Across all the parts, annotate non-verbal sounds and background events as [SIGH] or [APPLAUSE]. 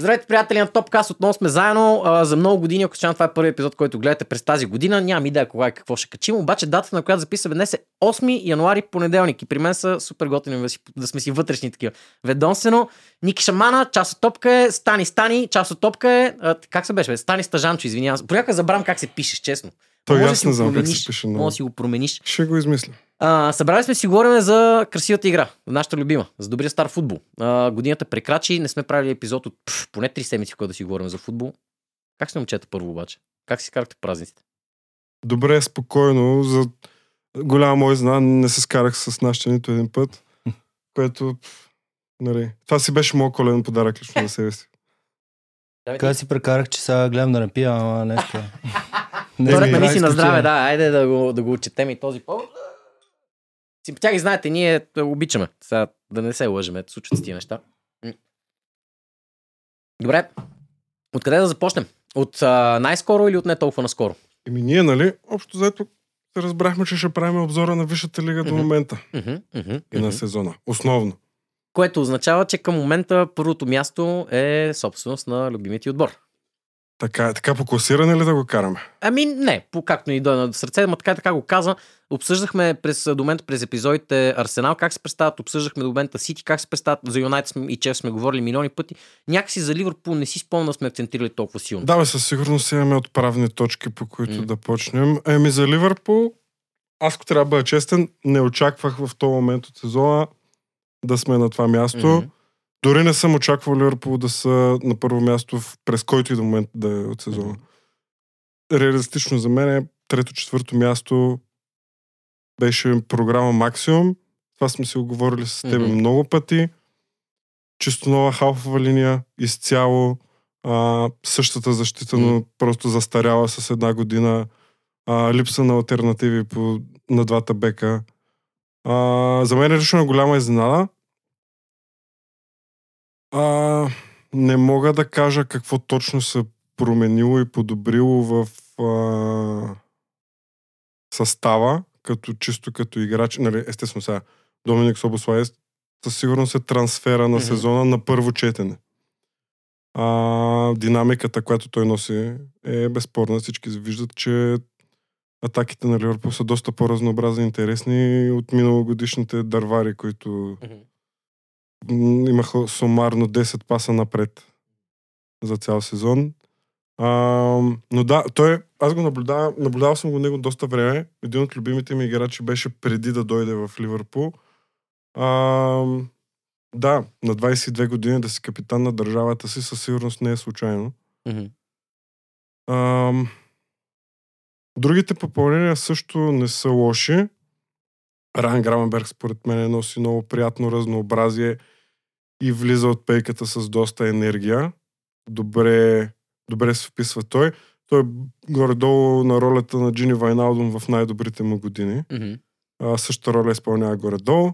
Здравейте, приятели на Топкаст, отново сме заедно. А, за много години, ако случайно това е първи епизод, който гледате през тази година, нямам идея кога и какво ще качим, обаче датата, на която записваме днес е 8 януари, понеделник. И при мен са супер готини да, сме си вътрешни такива. Ведомствено, Ники Шамана, част от топка е, Стани Стани, част от топка е. А, как се беше? Бе? Стани Стажанчо, извинявам се. Понякога забравям как се пишеш, честно. Той Може аз не знам как се пише. Може Но... да си го промениш. Ще го измисля. А, събрали сме си говорим за красивата игра, нашата любима, за добрия стар футбол. А, годината прекрачи, не сме правили епизод от пф, поне 3 седмици, в който да си говорим за футбол. Как сте момчета първо обаче? Как си карахте празниците? Добре, спокойно. За голяма мой зна, не се скарах с нашите нито един път, [LAUGHS] което, нали, това си беше моят коледен подарък лично за себе си. Така си прекарах, че сега гледам да не пия, ама днеска. [LAUGHS] Не, Според ми, на да, мисли на здраве, да, айде да го, да го отчетем и този повод. Симпатяги, знаете, ние обичаме. Сега да не се лъжеме, случват се тия неща. Добре, откъде да започнем? От а, най-скоро или от не толкова наскоро? Еми ние, нали, общо заето се разбрахме, че ще правим обзора на Висшата лига до момента и на сезона. Основно. Което означава, че към момента първото място е собственост на любимия ти отбор. Така, така по класиране ли да го караме? Ами не, по както ни дойде на сърце, но така и така го каза. Обсъждахме през до момента през епизодите Арсенал как се представят, обсъждахме до момента Сити как се представят, за Юнайтед и Чеф сме говорили милиони пъти. Някакси за Ливърпул не си спомня сме акцентирали толкова силно. Да, бе, със сигурност имаме отправни точки, по които М. да почнем. Еми за Ливърпул, аз ако трябва да бъда честен, не очаквах в този момент от сезона да сме на това място. Мгм. Дори не съм очаквал Ливърпул да са на първо място в, през който и до момент да е от сезона. Реалистично за мен е трето-четвърто място беше програма Максимум. Това сме си оговорили с теб Мгм. много пъти. Чисто нова халфова линия, изцяло а, същата защита, но просто застаряла с една година. А, липса на альтернативи по, на двата бека. А, за мен лично е голяма изненада. А, не мога да кажа какво точно се променило и подобрило в а, състава, като чисто като играч. Нали, естествено сега, Доминик Собослай със сигурност е трансфера на сезона на първо четене. А, динамиката, която той носи е безспорна. Всички виждат, че атаките на Ливърпул са доста по-разнообразни и интересни от миналогодишните дървари, които. Имаха сумарно 10 паса напред за цял сезон. А, но да, той, аз го наблюдавам, наблюдавал съм го него доста време. Един от любимите ми играчи беше преди да дойде в Ливърпул. А, да, на 22 години да си капитан на държавата си със сигурност не е случайно. Мгм. А, другите попълнения също не са лоши. Ран Граменберг според мен носи много приятно разнообразие и влиза от пейката с доста енергия. Добре, добре се вписва той. Той е горе-долу на ролята на Джини Вайналдон в най-добрите му години. Мгм. А, същата роля изпълнява горе-долу.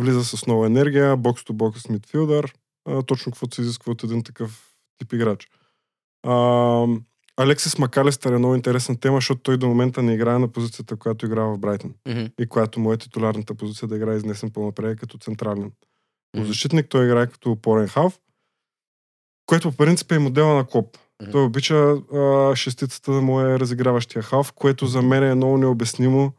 Влиза с нова енергия, бокс-то-бокс с мидфилдър. А, точно каквото се изисква от един такъв тип играч. А, Алексис Макалестър е много интересна тема, защото той до момента не играе на позицията, която играе в Брайтън. Мгм. И която му е титулярната позиция да играе изнесен по-напред като централен. Мгм. Защитник той играе като опорен хав, което по принцип е модела на Коп. Мгм. Той обича а, шестицата му е разиграващия хав, което за мен е много необяснимо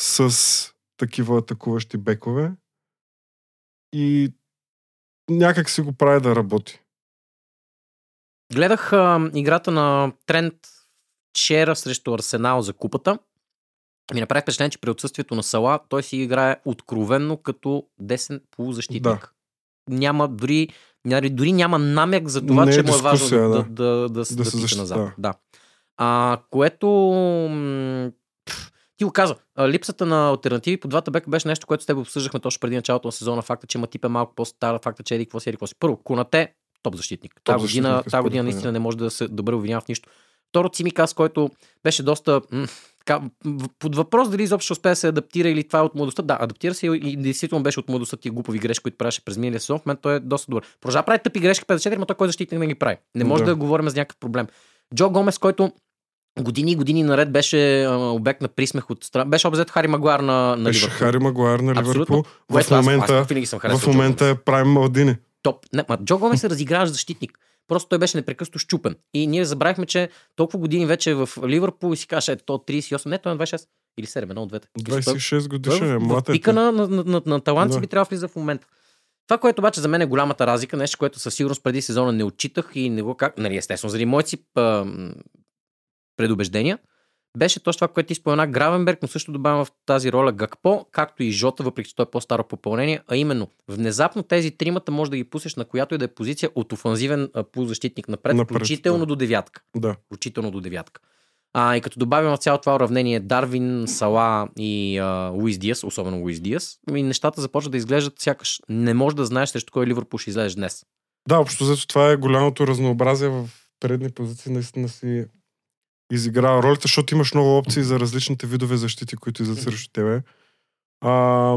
с такива атакуващи бекове. И някак си го прави да работи. Гледах а, играта на Трент вчера срещу Арсенал за купата. Ми направи впечатление, че при отсъствието на Сала той си играе откровенно като десен полузащитник. Да. Няма дори, дори няма намек за това, Не е че му е важно да, да, да. да, да, се тича защити, назад. да. А, което пф, ти го каза, липсата на альтернативи по двата бека беше нещо, което с теб обсъждахме точно преди началото на сезона. Факта, че Матип е малко по-стар, факта, че еди какво си, еди какво си. Първо, Конате, топ защитник. Защитник година, според година наистина не може да се да бъде обвинява в нищо. Второ, Цимикас, който беше доста м, така, под въпрос дали изобщо успее да се адаптира или това е от младостта. Да, адаптира се и, действително беше от младостта тия глупови грешки, които правеше през миналия сезон. В момента той е доста добър. Да прави тъпи грешки 54, но той кой защитник не ги прави. Не може да, Да. говорим за някакъв проблем. Джо Гомес, който години и години наред беше а, обект на присмех от страна. Беше обзет Хари Магуар на, на Беше Ливърпул. Хари Магуар на. Ливърпул. В аз- момента, аз винаги съм в момента е Прайм Малдини. Топ. Не, ма, Джо Гомес се разиграваш защитник. Просто той беше непрекъснато щупен. И ние забравихме, че толкова години вече е в Ливърпул и си каже, ето 38, не, той е на 26 или 7, едно от двете. Той- 26 той годишен е, в млад е. пика на, на, на, на, на талант си Да. би трябвало да влиза в момента. Това, което обаче за мен е голямата разлика, нещо, което със сигурност преди сезона не отчитах и не го как, нали, естествено, заради моите си предубеждения, беше точно това, което ти спомена Гравенберг, но също добавям в тази роля Гакпо, както и Жота, въпреки че той е по-старо попълнение, а именно, внезапно тези тримата може да ги пуснеш на която и да е позиция от офанзивен полузащитник напред, Напред, включително да. до девятка Да. включително до девятка. А, и като добавим в цялото това уравнение Дарвин, Сала и а, Луис Диас, особено Луис Диас, ми нещата започват да изглеждат сякаш не можеш да знаеш срещу кой Ливърпул ще излезеш днес. Да, общо взето това е голямото разнообразие в предни позиции. Наистина си изиграва ролята, защото имаш много опции за различните видове защити, които излизат срещу тебе. А,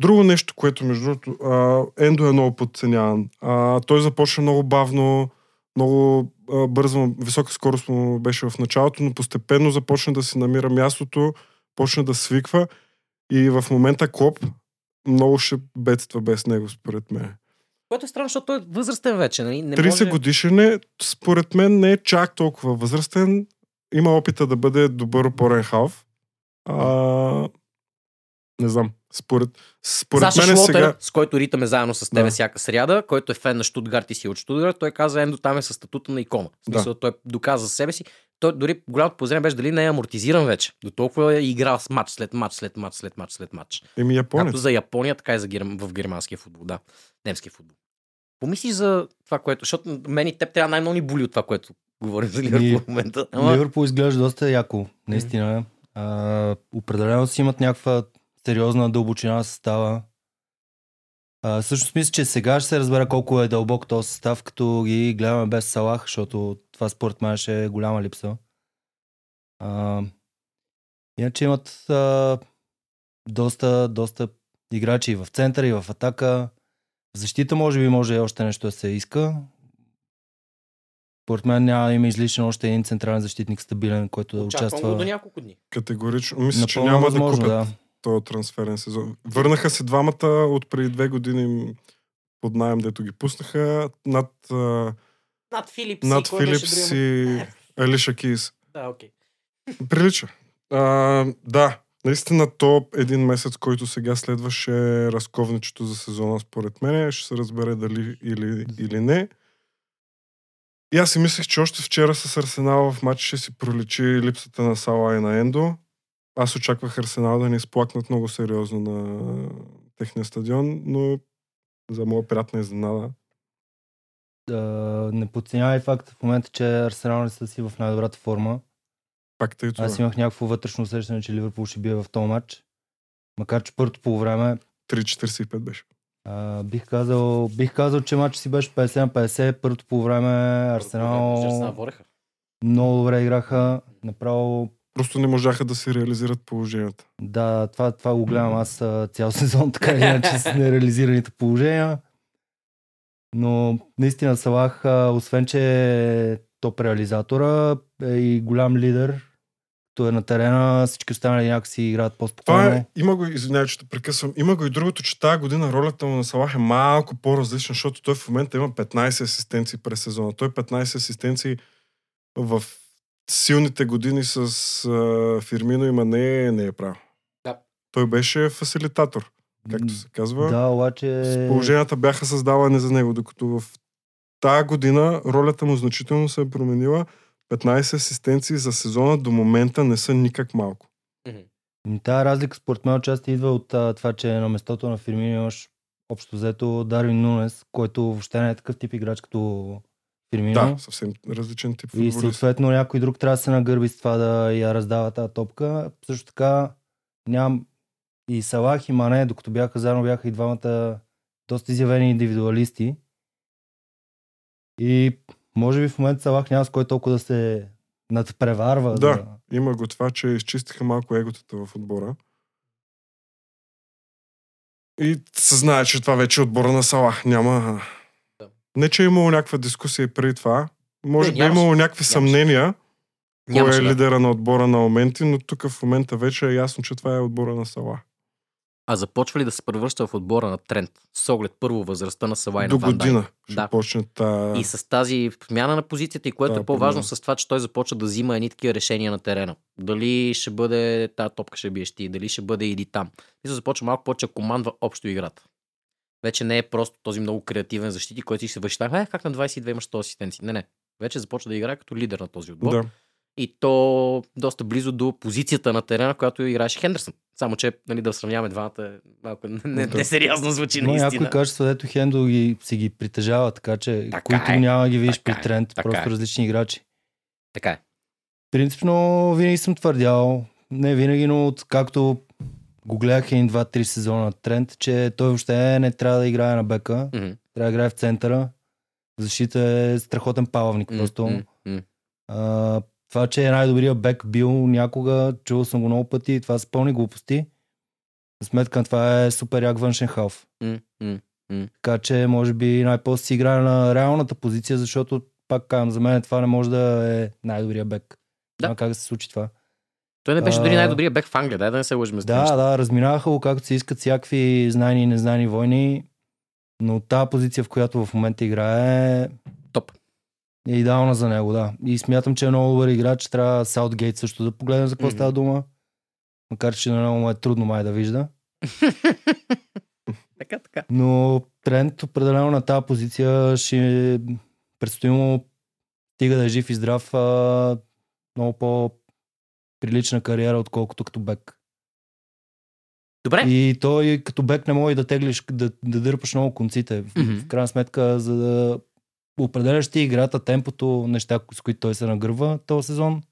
друго нещо, което между другото, Ендо е много подценяван. А, той започна много бавно, много а, бързо, висока скорост му беше в началото, но постепенно започна да си намира мястото, почна да свиква и в момента Клоп много ще бедства без него, според мен. Което е странно, защото той е възрастен вече. Нали? Не 30 може... годишен е, според мен не е чак толкова възрастен. Има опита да бъде добър опорен халф. А, не знам. Според, според Саша мен Шлотер, сега... с който ритаме заедно с тебе Да. всяка сряда, който е фен на Штутгарт и си е от Штутгарт, той каза Ендо там е със статута на икона. В смисъл, той доказа за себе си. Той дори голямото позрение беше дали не е амортизиран вече. До толкова е играл с матч след матч, след матч, след матч, след матч. Еми японец. Както за Япония, така и за герм... в германския футбол, да. Немския футбол. Помислиш за това, което... Защото мен и теб трябва най-много ни боли от това, което говорим за Ливърпул в момента. Ама... Ливърпул изглежда доста яко, наистина. А, определено си имат някаква сериозна дълбочина на състава. А, всъщност мисля, че сега ще се разбере колко е дълбок този състав, като ги гледаме без Салах, защото това според мен ще е голяма липса. А, иначе имат а, доста, доста играчи и в центъра, и в атака. В защита може би може още нещо да се иска. Според мен няма да има излишен още един централен защитник стабилен, който да Очаквам участва. го до няколко дни. Категорично. Мисля, че Напълно няма възможно, да купят да. този трансферен сезон. Върнаха се двамата от преди две години под найем, дето ги пуснаха. Над, Над Филипс над Филипс и [LAUGHS] Алиша Кис. Да, окей. Прилича. А, да, наистина то един месец, който сега следваше разковничето за сезона, според мен, ще се разбере дали или, или не. И аз си мислех, че още вчера с Арсенал в матч ще си проличи липсата на Сала и на Ендо. Аз очаквах Арсенал да ни изплакнат много сериозно на техния стадион, но за моя приятна изненада. Да, не подценявай факта в момента, че Арсенал не са си в най-добрата форма. Пак тъй това. Аз имах някакво вътрешно усещане, че Ливърпул ще бие в този матч. Макар, че първото по време 3.45 беше. А, бих, казал, бих казал, че матч си беше 50 на 50. Първото по време Арсенал много добре играха. Направо Просто не можаха да си реализират положението. Да, това, това го гледам аз цял [LAUGHS] сезон, така иначе с нереализираните положения. Но наистина Салах, освен че е топ реализатора, е и голям лидер. Е на терена, всички останали някакси играят Това по-спокойно. е, има го, извинявай, че те прекъсвам, има го и другото, че тази година ролята му на Салах е малко по-различна, защото той в момента има 15 асистенции през сезона. Той 15 асистенции в силните години с а, Фирмино има не, не е правил. Да. Той беше фасилитатор, както се казва. Да, обаче... Положенията бяха създавани за него, докато в тази година ролята му значително се е променила. 15 асистенции за сезона до момента не са никак малко. Ами, Тая разлика според мен отчасти идва от а, това, че на местото на Фирмино имаш общо взето Дарвин Нунес, който въобще не е такъв тип играч като Фирмино. Да, съвсем различен тип И футболист. съответно някой друг трябва да се нагърби с това да я раздава тази топка. Също така нямам и Салах и Мане, докато бяха заедно, бяха и двамата доста изявени индивидуалисти. И може би в момента Салах няма с кой толкова да се надпреварва. Да. Има го това, че изчистиха малко еготата в отбора. И се знае, че това вече е отбора на Салах. Няма... Да. Не, че е имало някаква дискусия и преди това. Може Не, би е нямаше. имало някакви Нямаше. съмнения кой Нямаше, е да. лидера на отбора на моменти, но тук в момента вече е ясно, че това е отбора на Салах. А започва ли да се превръща в отбора на тренд, с оглед първо възрастта на Сава и До на Ван година ще Да. почне та... И с тази промяна на позицията и което Да, е по-важно промяна. с това, че той започва да взима едни такива решения на терена. Дали ще бъде тази топка ще биеш ти, дали ще бъде иди там. Мисля, започва малко повече командва общо играта. Вече не е просто този много креативен защитник, който си се възщитава, е, как на 22 имаш 100 асистенции. Не, не. Вече започва да играе като лидер на този отбор. Да. И то доста близо до позицията на терена, която играеше Хендерсон. Само, че нали, да сравняваме двамата малко не, не, звучи Но наистина. някои качества, дето Хендо ги, си ги притежава, така че Така които е. няма ги видиш Така при е. тренд, Така просто е. различни играчи. Така е. Принципно винаги съм твърдял, не винаги, но както го гледах един, два, три сезона на тренд, че той въобще не трябва да играе на бека, Мгм. трябва да играе в центъра. Защита е страхотен палавник. М, Просто м. а, това, че е най-добрият бек бил някога, чувал съм го много пъти, това са пълни глупости. За сметка на това е супер як външен халф. Така че може би най-после си играе на реалната позиция, защото пак казвам, за мен това не може да е най-добрият бек. Да. Няма как да се случи това. Той не беше А, дори най-добрият бек в Англия, дай да не се лъжим Да, неща. да, разминаваха го както се искат всякакви знайни и незнайни войни, но тази позиция, в която в момента играе. Е идеална за него, да. И смятам, че е много добър играч. Трябва Саутгейт също да погледнем за какво Мгм. става дума. Макар, че на него му е трудно май да вижда. [LAUGHS] така, така. Но тренд определено на тази позиция ще предстои му стига да е жив и здрав а, много по-прилична кариера, отколкото като бек. Добре. И той като бек не може да теглиш, да, да дърпаш много конците. Мгм. в крайна сметка, за да определяш ти играта, темпото, неща, с които той се нагърва този сезон,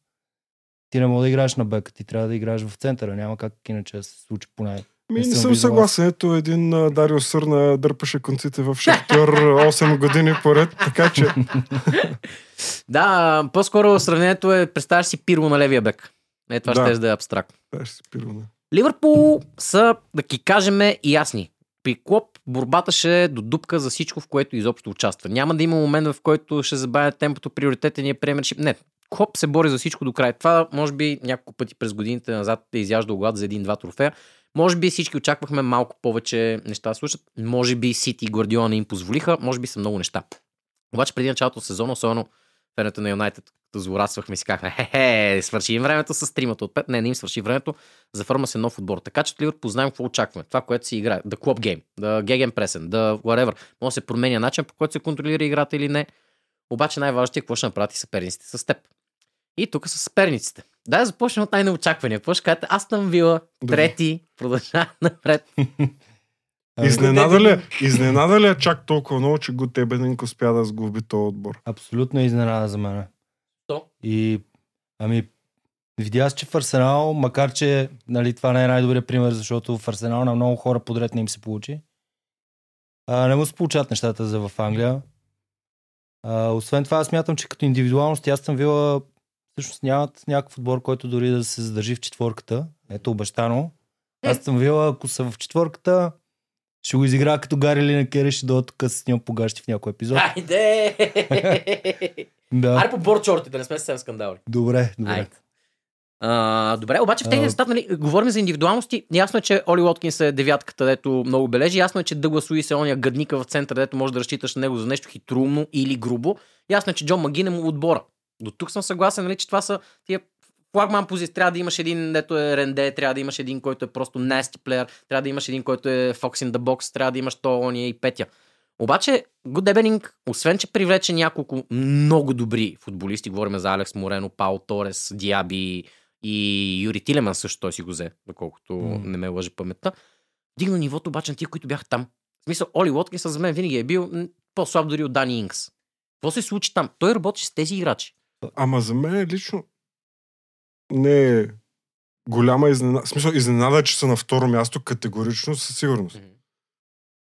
ти не мога да играеш на бек, ти трябва да играеш в центъра. Няма как иначе да се случи поне. Ми, Не не съм съм съгласен. Ето един а, Дарио Сърна дърпаше конците в Шахтьор 8 [LAUGHS] години поред, така че [LAUGHS] Да, по-скоро сравнението е, представяш си Пирло на левия бек. Е, това Да. ще да е абстрактно. да, ще. Ливърпул са, да ги кажем, ясни. При Клоп борбата ще е до дупка за всичко, в което изобщо участва. Няма да има момент, в който ще забавя темпото, приоритетен е премершип. Не, Клоп се бори за всичко до край. Това, може би, няколко пъти през годините назад е изяждал глад за един-два трофея. Може би всички очаквахме малко повече неща да слушат. Може би Сити и Гвардиола не им позволиха. Може би са много неща. Обаче преди началото на сезона, особено феновете на Юнайтед, като злорадствахме и си казахме, хе-хе, свърши им времето с тримата от пет. Не, не им свърши времето. Заформа се нов отбор. Така че от Ливърпул знаем какво очакваме. Това, което си играе. Да клуб гейм, да геген пресен, да whatever. Може да се променя начин, по който се контролира играта или не. Обаче най-важното е какво ще направят и съперниците с теб. И тук са съперниците. Да, започнем от най-неочаквания. Какво ще кажете? Аз съм Вила, трети, продължава напред. [LAUGHS] Ами, Изненада ли, е- изненада ли е чак толкова много, че го Тебенинг успя да сгуби този отбор? Абсолютно изненада за мен. То. И, ами, видя че в Арсенал, макар че нали, това не е най-добрият пример, защото в Арсенал на много хора подред не им се получи, а, не му се получават нещата за в Англия. А, освен това, аз смятам, че като индивидуалност аз съм вила всъщност нямат някакъв отбор, който дори да се задържи в четворката. Ето обещано. Аз съм вила, ако са в четворката, ще го изигра като Гари Линекер и ще дойда тук с него погащи в някой епизод. Айде! [LAUGHS] Да. Айде по борчорти, да не сме съвсем скандали. Добре, добре. Айде. А, добре, обаче в техния състав, нали, говорим за индивидуалности. Ясно е, че Оли Лоткинс е девятката, дето много бележи. Ясно е, че Дъглас Луис е ония гъдника в центъра, дето може да разчиташ на него за нещо хитрумно или грубо. Ясно е, че Джон Магин е му отбора. До тук съм съгласен, нали, че това са тия флагман позиции. Трябва да имаш един, дето е ренде, трябва да имаш един, който е просто nasty player, трябва да имаш един, който е Fox in the box, трябва да имаш то, ония и петя. Обаче, Good Evening, освен че привлече няколко много добри футболисти, говорим за Алекс Морено, Паул Торес, Диаби и Юри Тилеман също той си го взе, доколкото М. не ме лъже паметта. Дигна нивото обаче на тия, които бяха там. В смисъл, Оли Уоткинс за мен винаги е бил по-слаб дори от Дани Инкс. Какво се случи там? Той работи с тези играчи. Ама за мен лично не е голяма изненада. Смисъл, изненада, че са на второ място категорично със сигурност.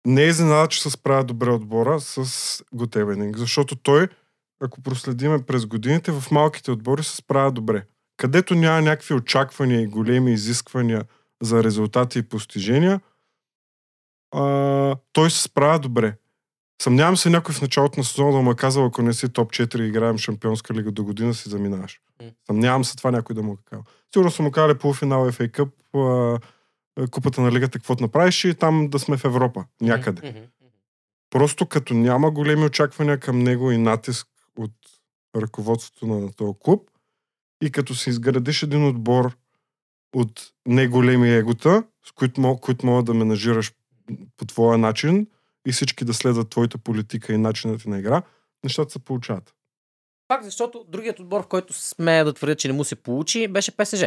Не е изненада, че се справя добре отбора с Готебенинг, защото той, ако проследиме през годините, в малките отбори се справя добре. Където няма някакви очаквания и големи изисквания за резултати и постижения, а, той се справя добре. Съмнявам се някой в началото на сезона да му е казал, ако не си топ 4 и играем Шампионска лига до година, си заминаваш. Съмнявам се това някой да му е казал. Сигурно са му казали полуфинал FA Cup, купата на лигата, какво направиш и там да сме в Европа, някъде. Просто като няма големи очаквания към него и натиск от ръководството на този клуб и като си изградиш един отбор от неголеми егота, с които, мог, които могат да менажираш по твоя начин и всички да следват твоята политика и начинът ти на игра, нещата се получават. Пак защото другият отбор, в който смея да твърдя, че не му се получи, беше ПСЖ.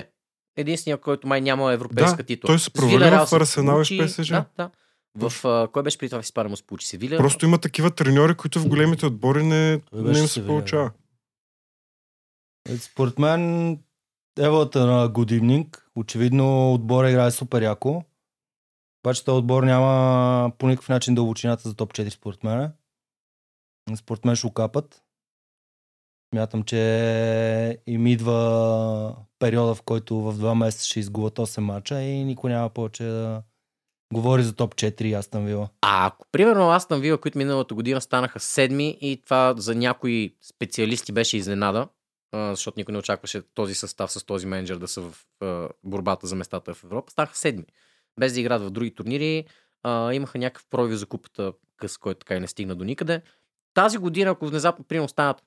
Единственият, който май няма европейска Да, титла. той се провали в се Арсенал и в. ПСЖ. Да, да. В, а, кой беше при това в Испания му се получи? Севиля? Просто има такива треньори, които в големите отбори не, не им се Севиля, получава. Е, Според мен Евата на Good Evening. Очевидно отбора играе супер яко. Обаче този отбор няма по никакъв начин дълбочината за топ 4 според мен. Според мен ще окапат. Смятам, че им идва периода, в който в два месеца ще изгубят 8 мача и никой няма повече да говори за топ 4 Астан Вила. А ако, примерно, Астън Вила, които миналата година станаха седми и това за някои специалисти беше изненада, защото никой не очакваше този състав с този менеджер да са в борбата за местата в Европа, станаха седми. Без да играят в други турнири, а, имаха някакъв пробив за купата къс, който така и не стигна до никъде. Тази година, ако внезапно примерно станат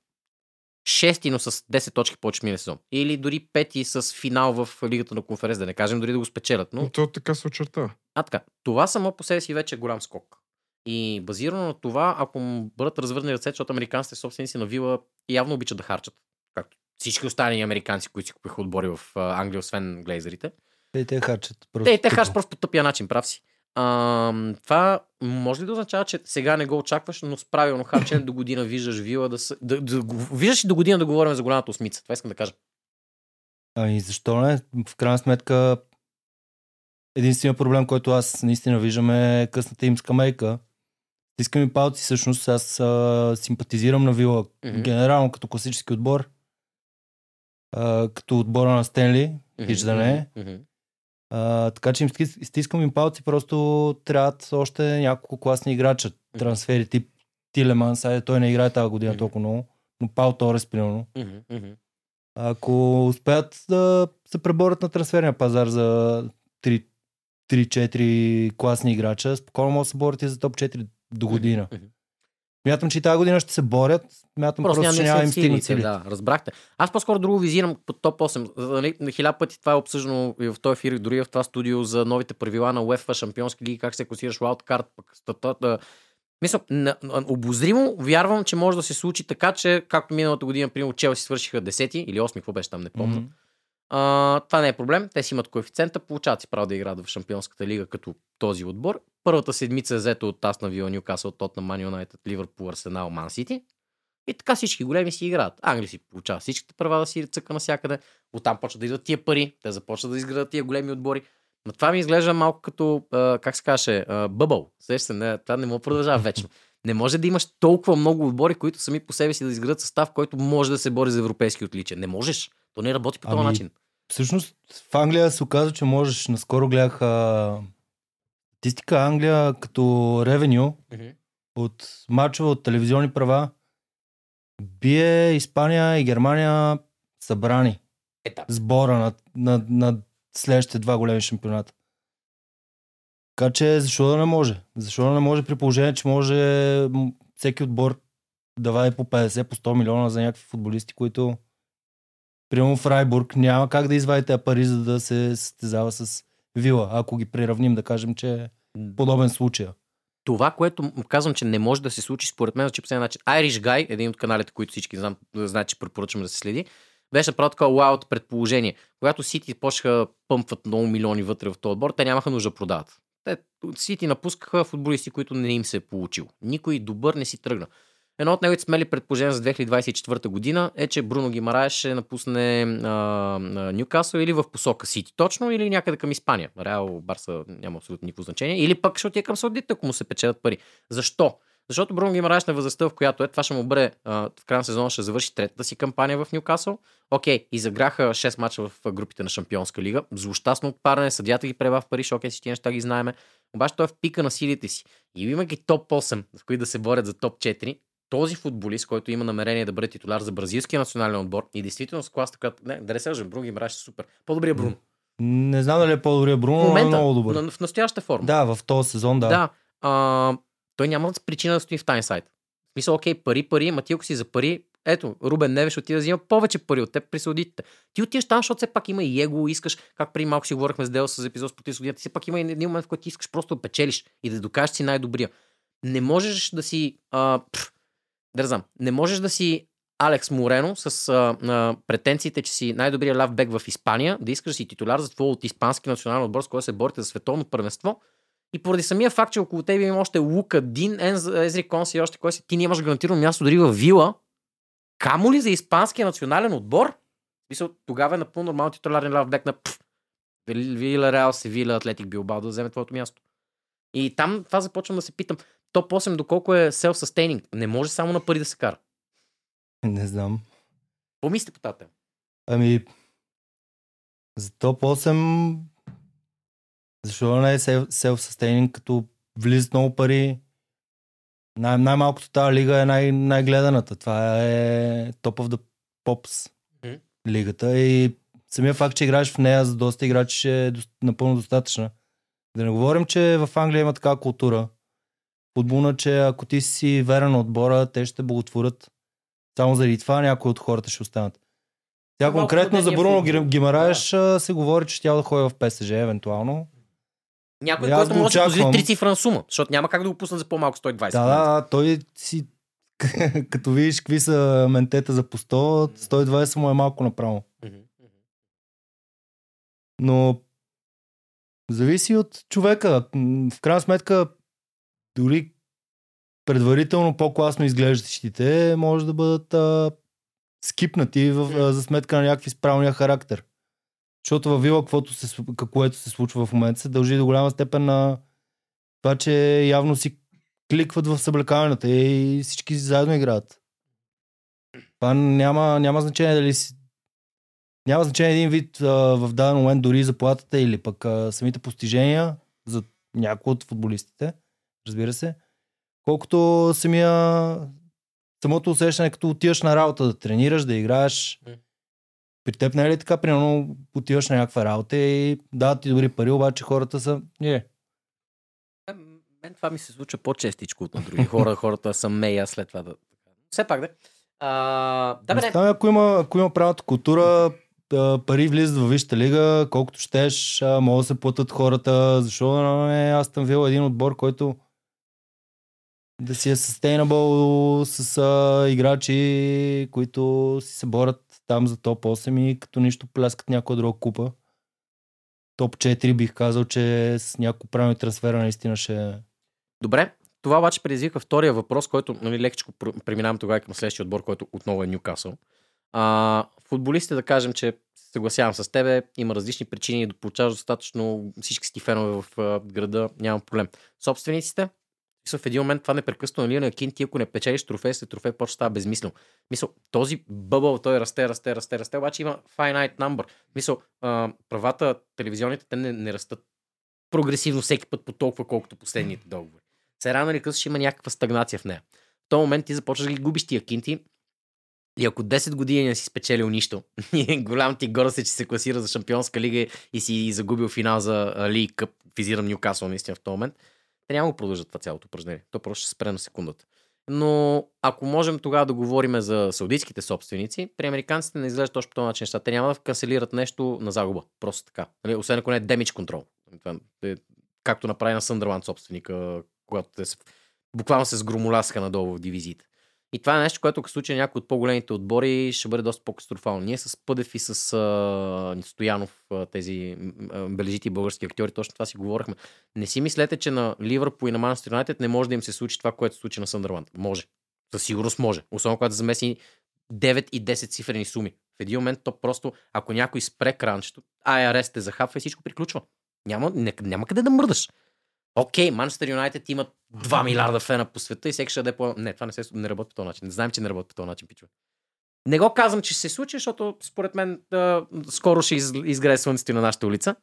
шести, но с 10 точки повече миналия сезон. Или дори пети с финал в Лигата на конференция, да не кажем дори да го спечелят. Но Но то така се очертава. а така, това само по себе си вече е голям скок. И базирано на това, ако му бъдат развърнали ръце, защото американските собственици на Вила явно обичат да харчат. Както всички останали американци, които си купиха отбори в Англия, освен глейзерите. Те, те харчат. Просто Те, те харчат просто по тъпия начин, прав си. А, това може ли да означава, че сега не го очакваш, но с правилно харчене до година виждаш Вила да, са, да, да, го- виждаш и до година да говорим за голямата осмица. Това искам да кажа. Ами защо не? В крайна сметка единственият проблем, който аз наистина виждам е късната им скамейка. Искам и палци, всъщност аз а, симпатизирам на Вила Мгм. генерално като класически отбор. А, като отбора на Стенли, хич да не е. Мгм. А, така че им стис- стискам им палци, просто трябват още няколко класни играча. Трансфери тип Тилеман, сега той не играе тази година Мгм. толкова много, но Пал Торес, примерно. Мгм. Ако успеят да се преборят на трансферния пазар за 3-4 класни играча, спокойно могат да се борят и за топ 4 до година. Мгм. Мятам, че и тази година ще се борят. Мятам просто, Просто няма няма им стигнат силите. Да, разбрахте. Аз по-скоро друго визирам по топ 8. Нали, На хиляда пъти това е обсъждано и в този ефир, и дори в това студио за новите правила на UEFA, шампионски лиги, как се класираш wildcard, пък статата. Мисля, обозримо вярвам, че може да се случи така, че както миналата година, примерно, Челси свършиха 10 или 8, какво беше там, не помня. Мгм. А, това не е проблем. Те си имат коефициента, получават си право да играят в Шампионската лига като този отбор. Първата седмица е взето от Астна Вила, Ньюкасъл, Тотнам, Ман Юнайтед, Ливърпул, Арсенал, Ман Сити. И така всички големи си играят. Англия си получава всичките права да си цъка навсякъде. Оттам почват да идват тия пари. Те започват да изградат тия големи отбори. Но това ми изглежда малко като, как се каже, бъбъл. Сеща се, не, това не може да продължава вечно. Не може да имаш толкова много отбори, които сами по себе си да изградат състав, който може да се бори за европейски отличия. Не можеш. То не работи по този Ами, начин. Всъщност в Англия се оказа, че можеш. Наскоро гледах а, статистика Англия като ревеню от мачове от телевизионни права. Бие Испания и Германия събрани. Е, да. сбора на, на, на следващите два големи шампионата. Така че защо да не може? Защо да не може при положение, че може всеки отбор да вади по 50, по 100 милиона за някакви футболисти, които примерно в Райбург няма как да извади тези пари, за да се състезава с Вила, ако ги приравним, да кажем, че е подобен случай. Това, което казвам, че не може да се случи, според мен, звучи по следния начин. Irish Guy, един от каналите, които всички знам, знаят, че препоръчваме да се следи, беше направил такова лаут предположение. Когато Сити почнаха пъмпват много милиони вътре в този отбор, те нямаха нужда да продават. Те Сити напускаха футболисти, които не им се е получил. Никой добър не си тръгна. Едно от неговите смели предположения за 2024 година е, че Бруно Гимараеш ще напусне Ньюкасъл или в посока Сити точно, или някъде към Испания. Реал Барса няма абсолютно никакво значение. Или пък ще отиде към Саудите, ако му се печелят пари. Защо? Защото Бруно Гимараеш на възрастта, в която е, това ще му бъде в края на сезона, ще завърши третата си кампания в Ньюкасъл. Окей, изиграха 6 мача в групите на Шампионска лига. Злощастно отпадане, съдята ги преба в пари, окей, всички неща ги знаеме. Обаче той е в пика на силите си. И имайки топ 8, в които да се борят за топ 4, този футболист, който има намерение да бъде титуляр за бразилския национален отбор и действително с класа, която... Не, да не се лъжем, Бруно Гимараш е супер. По-добрия Бруно. Не знам дали е по-добрия Бруно, В но е много добър. на- в настояща форма. Да, в този сезон, да. Да. А, той няма причина да стои в тайн сайт. В смисъл, окей, пари, пари, ма ти ако си за пари, ето, Рубен Невеш отида да взима повече пари от теб при Саудитите. Ти отиваш там, защото все пак има и его, искаш, как преди малко си говорихме с Дел с епизод с против Саудитите, все пак има и един момент, в който ти искаш просто да печелиш и да докажеш, си най-добрия. Не можеш да си, а, пф, да не можеш да си Алекс Морено с а, а, претенциите, че си най-добрият лавбек в Испания, да искаш да си титуляр за твой от испански национален отбор, с който се борите за световно първенство, и поради самия факт, че около теб има още Лука, Дин, Езри Конси и още кой си, ти нямаш гарантирано място дори в Вила, камо ли за испанския национален отбор? Мисля, тогава е напълно нормално титулярен лавбек на пф, Вила Реал, Севиля, Атлетик Билбао да вземе твоето място. И там това започвам да се питам. Топ 8 доколко е self-sustaining? Не може само на пари да се кара. Не знам. Помислите по тази. Ами, за топ 8, защо не е self-sustaining, като влизат много пари. Най- най-малкото тази лига е най- най-гледаната. Това е Top of the Pops Мгм. лигата и самия факт, че играеш в нея за доста играчи е напълно достатъчна. Да не говорим, че в Англия има такава култура. Футболна, че ако ти си верен на отбора, те ще благотворят. Само заради това някои от хората ще останат. Тя Малко конкретно за Бруно Гимараеш а, се говори, че тя да ходи в ПСЖ евентуално. Някой, който може да позволи трицифрена сума, защото няма как да го пуснат за по-малко 120. Да, да, да, той си [LAUGHS] като видиш какви са ментета за по 100, 120 му е малко направо. Но зависи от човека. В крайна сметка, дори предварително по-класно изглеждащите може да бъдат а, скипнати в, а, за сметка на някакви справния характер. Защото във Вила, каквото се, което се случва в момента, се дължи до голяма степен на това, че явно си кликват в съблекаването и всички заедно играят. Това няма, няма значение дали си няма значение един вид а, в даден момент дори заплатата или пък а, самите постижения за някои от футболистите, разбира се, колкото самия самото усещане, като отиваш на работа да тренираш, да играеш. М. При теб не е ли така, примерно отиваш на някаква работа и дават ти добри пари, обаче хората са... Не, Е, Мен това ми се случва по-честичко от на други хора. [LAUGHS] Хората са мея след това да... Все пак, да. А, да, бе, не. Представя, ако има, ако има правилната култура, пари влизат във Висшата лига, колкото щеш, могат да се платят хората. Защо да не е Астън Вил един отбор, който да си е sustainable с а, играчи, които си се борят там за топ 8 и като нищо пляскат някоя друга купа. Топ 4 бих казал, че с няколко правилни трансфера наистина ще... Добре, това обаче предизвиква втория въпрос, който нали, лекичко пр- преминавам тогава към следващия отбор, който отново е Ньюкасъл. А, футболистите, да кажем, че съгласявам с тебе, има различни причини да получаваш достатъчно всички си фенове в града, няма проблем. Собствениците, в един момент това непрекъснато нали, на Кин, ти ако не печелиш трофей, след трофей почва става безмислено. Мисъл, този бъбъл, той расте, расте, расте, расте, обаче има finite number. Мисъл, правата телевизионните, те не, не растат прогресивно всеки път по толкова, колкото последните договори. Се рано или късно ще има някаква стагнация в нея. В този момент ти започваш да ги губиш тия кинти и ако 10 години не си спечелил нищо, [LAUGHS] голям ти горе се, че се класира за Шампионска лига и си загубил финал за Лиг Къп, визирам Ньюкасъл наистина в този момент, те няма го продължат това цялото упражнение. То просто ще спре на секундата. Но ако можем тогава да говорим за саудитските собственици, при американците не изглежда точно по този начин неща. Те няма да канцелират нещо на загуба. Просто така. Нали, Освен ако не е демидж контрол. Това е, както направи на Съндърланд собственика, когато те се, буквално се сгромолясаха надолу в дивизиите. И това е нещо, което като случай някои от по-големите отбори ще бъде доста по-катастрофално. Ние с Пъдев и с а, Стоянов, тези бележити български актьори, точно това си говорихме. Не си мислете, че на Ливърпул и на Манчестър Юнайтед не може да им се случи това, което се случи на Съндърланд. Може. Със сигурност може. Особено когато замеси 9 и 10 цифрени суми. В един момент то просто, ако някой спре кранчето, IRS те захапва и всичко приключва. Няма, не, няма къде да мърдаш. Окей, Манчестър Юнайтед имат 2 милиарда фена по света и всеки ще даде по... Не, това не, се, не работи по този начин. Не знаем, че не работи по този начин, пичове. Не го казвам, че ще се случи, защото според мен да, скоро ще из, изгрее слънцето на нашата улица.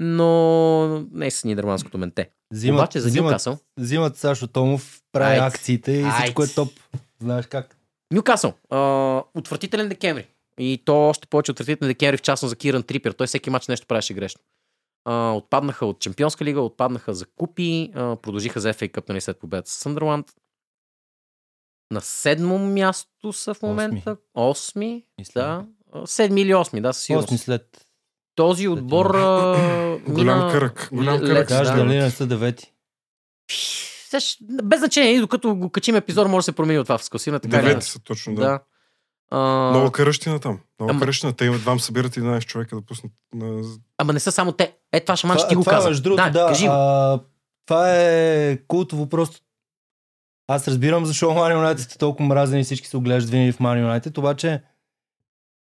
Но не е с нидерландското менте. Взимат, Обаче за взимат, Ньюкасъл. взимат Сашо Томов, прави акциите и всичко е Айде. топ. Знаеш как? Ньюкасъл. А, отвратителен декември. И то още повече от на декември, в частност за Киран Трипер. Той всеки матч нещо правеше грешно. А, отпаднаха от Чемпионска лига, отпаднаха за купи, а, продължиха за FA Cup нали, след победата с Съндърланд. На седмо място са в момента. Осми. Мисля. Да. Седми или осми, да, със сигурност. Осми след. Този отбор а, Голям кръг. Голям кръг. да. дали не са девети. Без значение, и докато го качим епизод, може да се промени от това в или Девети са точно, да. Да. А, Много каръщина там. Много Ама- каръщина. Те имат двама събират 11 човека да пуснат на... Ама не са само те. Е, това шаман, ще ти го това, каза. Другото, да, да кажи а, това е култово просто. Аз разбирам защо Man United е толкова мразен и всички се оглеждат винаги в Man United, обаче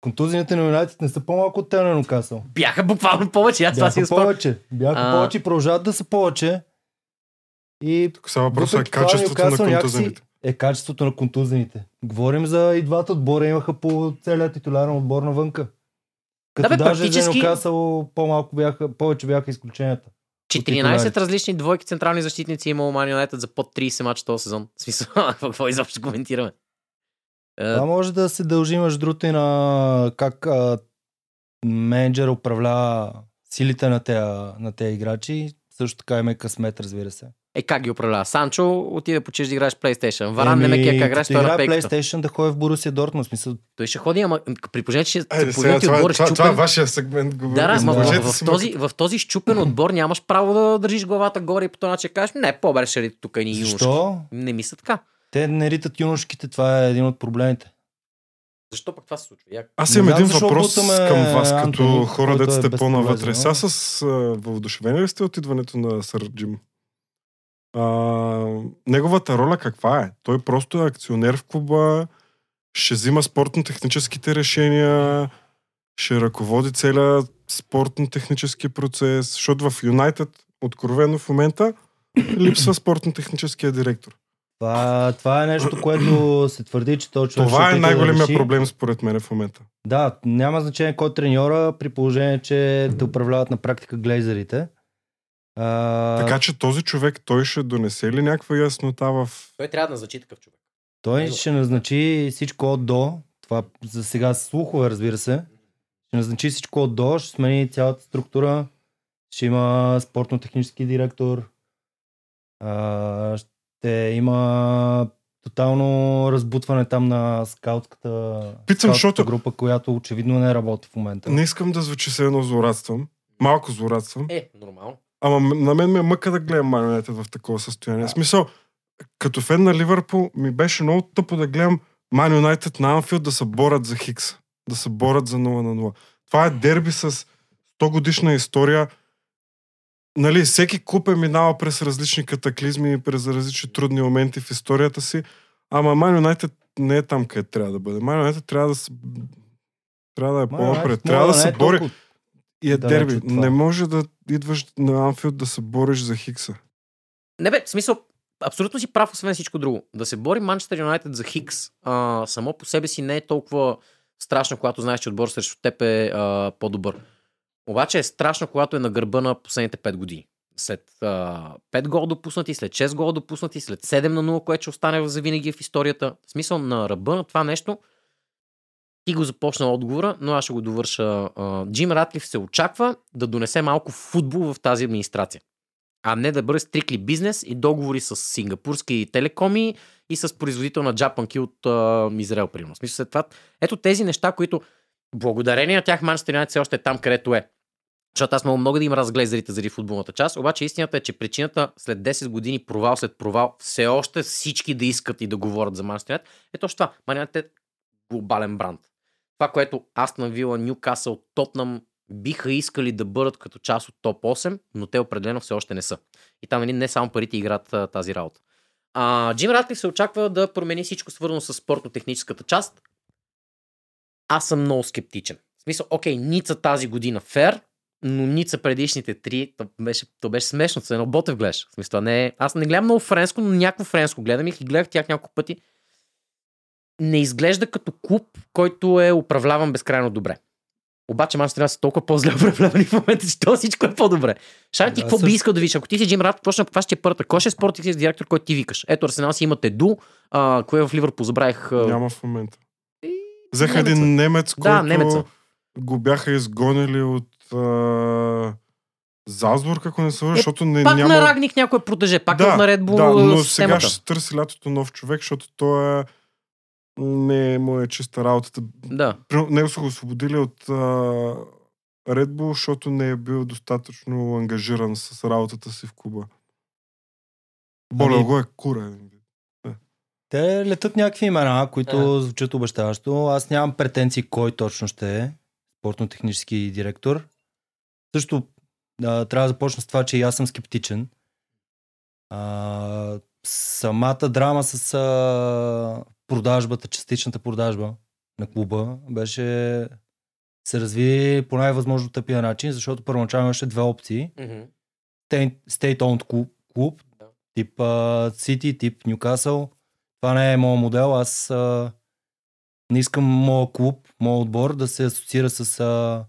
контузиите на United не са по-малко от те на Нукасъл. Бяха буквално повече. Аз това си повече. Бяха А- повече и продължават да са повече. И Тук сега въпросът е качеството на контузените. Е качеството на контузените. Говорим за и двата отбора имаха по целият титулярен отбор навънка. Като бе, даже практически- за Нюкасъл по-малко бяха, повече бяха изключенията. 14 титулярите. различни двойки централни защитници имало Man United за под 30 мача този сезон. В смисъл, [LAUGHS] какво изобщо коментираме? Е, Това може да се дължи между другото и на как а, менеджер управлява силите на тези, на играчи. Също така има и късмет, разбира се. Е, как ги управлява? Санчо отиде почеш да играеш PlayStation. Варан не ме кеф как играеш, той е на пейката. PlayStation да ходи в Борусия Дортмунд. Смисъл, Той ще ходи, ама при положение, че Айде, се сега, това, отбор е това, това, е вашия сегмент. Говори. Да, да, ма в, в, този, в този щупен отбор нямаш право да държиш главата горе и по този начин кажеш, не, по-добре ще рите тук и ни юношки. защо? Не мисля така. Те не ритат юношките, това е един от проблемите. Защо пък това се случва? Я... Аз имам един въпрос бутаме към вас, като Антони, хора, е сте по-навътре. Сега с а, въодушевени ли сте от идването на Сър Джим? А, неговата роля каква е? Той просто е акционер в клуба, ще взима спортно-техническите решения, ще ръководи целият спортно-технически процес, защото в Юнайтед, откровено в момента, липсва спортно-техническия директор. Това, това е нещо, което се твърди, че този човек Това е най-големия да проблем според мен в момента. Да, няма значение кой е треньора, при положение, че те управляват на практика глейзерите. А, Така че този човек, той ще донесе ли някаква яснота в... Той трябва да назначи такъв човек. той него. ще назначи всичко от до. Това за сега слухове, разбира се. Ще назначи всичко от до, ще смени цялата структура. Ще има спортно-технически директор. А, ще има тотално разбутване там на скаутската, Питам, защото- група, която очевидно не работи в момента. Не искам да звучи се едно злорадствам. Малко злорадствам. Е, нормално. Ама на мен ми е мъка да гледам Man United в такова състояние. В смисъл, като фен на Ливърпул, ми беше много тъпо да гледам Man United на Анфилд да се борят за Хикс. Да се борят за 0 на 0. Това е дерби с 100 годишна история. Нали, всеки клуб е минал през различни катаклизми и през различни трудни моменти в историята си. Ама Man United не е там, където трябва да бъде. Man United трябва да се... Трябва да е по-напред. Трябва да не се е бори. толкова- И е далеч дерби. Не може да идваш на Анфилд да се бориш за Хикса. Не бе, в смисъл, абсолютно си прав, освен всичко друго. Да се бори Манчестър Юнайтед за Хикс а, само по себе си не е толкова страшно, когато знаеш, че отбор срещу теб е а, по-добър. Обаче е страшно, когато е на гърба на последните 5 години. След а, 5 гола допуснати, след 6 гола допуснати, след 7 на 0, което ще остане за винаги в историята. В смисъл на ръба на това нещо, ти го започна отговора, но аз ще го довърша. Джим Ратлиф се очаква да донесе малко футбол в тази администрация а не да бъде стрикли бизнес и договори с сингапурски телекоми и с производител на джапанки от Израел, примерно. Смисъл, след това, ето тези неща, които благодарение на тях Манчестър Юнайтед все още е там, където е. Защото аз мога много да им разглезарите заради футболната част, обаче истината е, че причината след 10 години провал след провал все още всички да искат и да говорят за Манчестър Юнайтед е точно това. Манчестър е глобален бранд. Това, което Астон Вила, Ньюкасъл, Тотнам биха искали да бъдат като част от топ 8, но те определено все още не са. И там нали, не само парите играят тази работа. А, Джим Ратлиф се очаква да промени всичко свързано с спортно-техническата част. Аз съм много скептичен. В смисъл, окей, Ница тази година фер, но Ница предишните три, то беше, то беше смешно, се едно Ботев гледаш. В смисъл, не е... Аз не гледам много френско, но някакво френско гледам и гледах тях няколко пъти. Не изглежда като клуб, който е управляван безкрайно добре. Обаче Манчестър са толкова по-зле [LAUGHS] управлявани в момента, че то всичко е по-добре. Шарен ти Да, какво би също. искал да видиш? Ако ти си Джим Рад, почна каква ще е първата? Кой ще е спортен директор, който ти викаш? Ето Арсенал си имате Ду, а, кое е в Ливърпул забравих. а, Няма в момента. Взеха Немеца. един немец, Да, който немеца. го бяха изгонили от а... Залцбург, ако не се лъжа, защото не, Пак няма... на Рагник някой протеже, пак да, е на Bull да, но сега ще търси лятото нов човек, защото той е не му е чиста работата. Да. Него са го освободили от а, Red Bull, защото не е бил достатъчно ангажиран с работата си в клуба. Боля Ами- го е кура. Те летат някакви имена, които Ага. звучат обещаващо. Аз нямам претенции кой точно ще е спортно-технически директор. Също а, трябва да започна с това, че и аз съм скептичен. А, самата драма с а, продажбата, частичната продажба на клуба беше се разви по най-възможно тъпия начин, защото първоначално имаше две опции. State- State-owned клуб, клуб Да. тип а, City, тип Ньюкасъл. Това не е моят модел. Аз а, не искам моят клуб, моят отбор да се асоциира с а,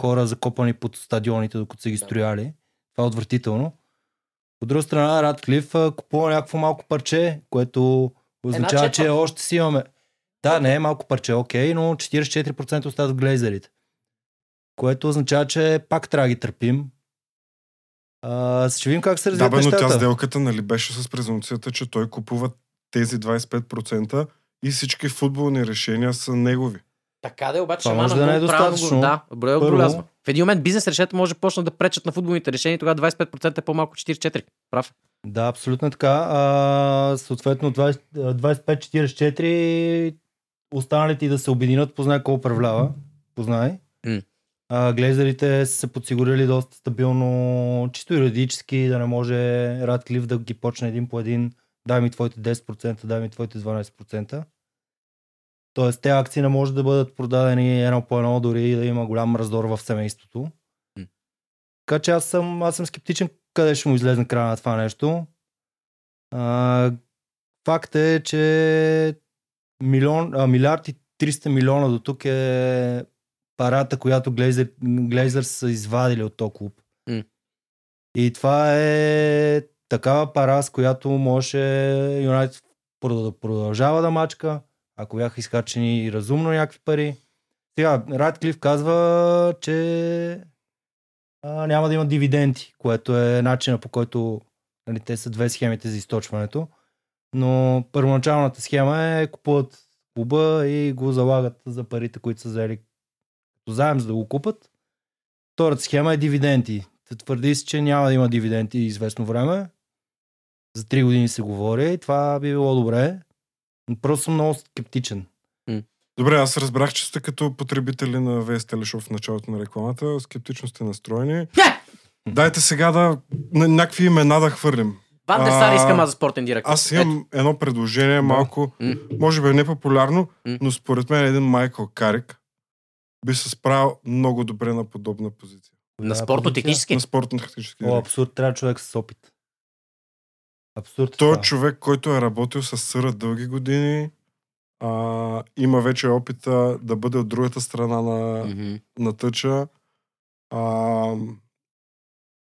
хора закопани под стадионите, докато са ги Да. строяли. Това е отвратително. От друга страна, Радклиф купува някакво малко парче, което означава, че още си имаме. Да, не е малко парче, окей, но 44% остават в глейзерите. Което означава, че пак трябва да ги търпим. А, ще видим как се Да, развият бе, но нещата. тя сделката нали, беше с презумцията, че той купува тези 25% и всички футболни решения са негови. Така да е, обаче Това може да не е достатъчно. Да, го Първо. В един момент бизнес решенията може да почнат да пречат на футболните решения тогава 25% е по-малко 44. Прав. Да, абсолютно е така. А, съответно 20, а, 25-44 останалите и да се обединят, познай кой управлява. Познай. М. А, глезарите са се подсигурили доста стабилно, чисто юридически, да не може Радклиф да ги почне един по един. Дай ми твоите 10%, дай ми твоите 12%. Тоест, те акции не може да бъдат продадени едно по едно, дори и да има голям раздор в семейството. Така че аз съм, аз съм скептичен къде ще му излезе края на това нещо. А, факт е, че милион, а, милиард и 300 милиона до тук е парата, която Глейзър, Глейзър са извадили от този клуб. М. И това е такава пара, с която може Юнайтед да продължава да мачка, ако бяха изхарчени разумно някакви пари. Сега, Радклиф казва, че а, няма да има дивиденти, което е начина по който нали, те са две схемите за източването. Но първоначалната схема е купуват клуба и го залагат за парите, които са взели като заем, за да го купат. Втората схема е дивиденти. Твърди се, че няма да има дивиденти известно време. За 3 години се говори и това би било добре. Просто съм много скептичен. Добре, аз разбрах, че сте като потребители на ВС Телешов в началото на рекламата. Скептично сте настроени. Дайте сега да на някакви имена да хвърлим. Ван дер Сар А, искам аз за спортен директор. Аз имам едно предложение, малко, може би е непопулярно, М. но според мен един Майкъл Карик би се справил много добре на подобна позиция. на спортно-технически. На спортно-технически О, абсурд, трябва човек с опит. Абсурд. е Той е това. човек, който е работил с Съра дълги години, а, има вече опита да бъде от другата страна на, Мгм. на тъча. А,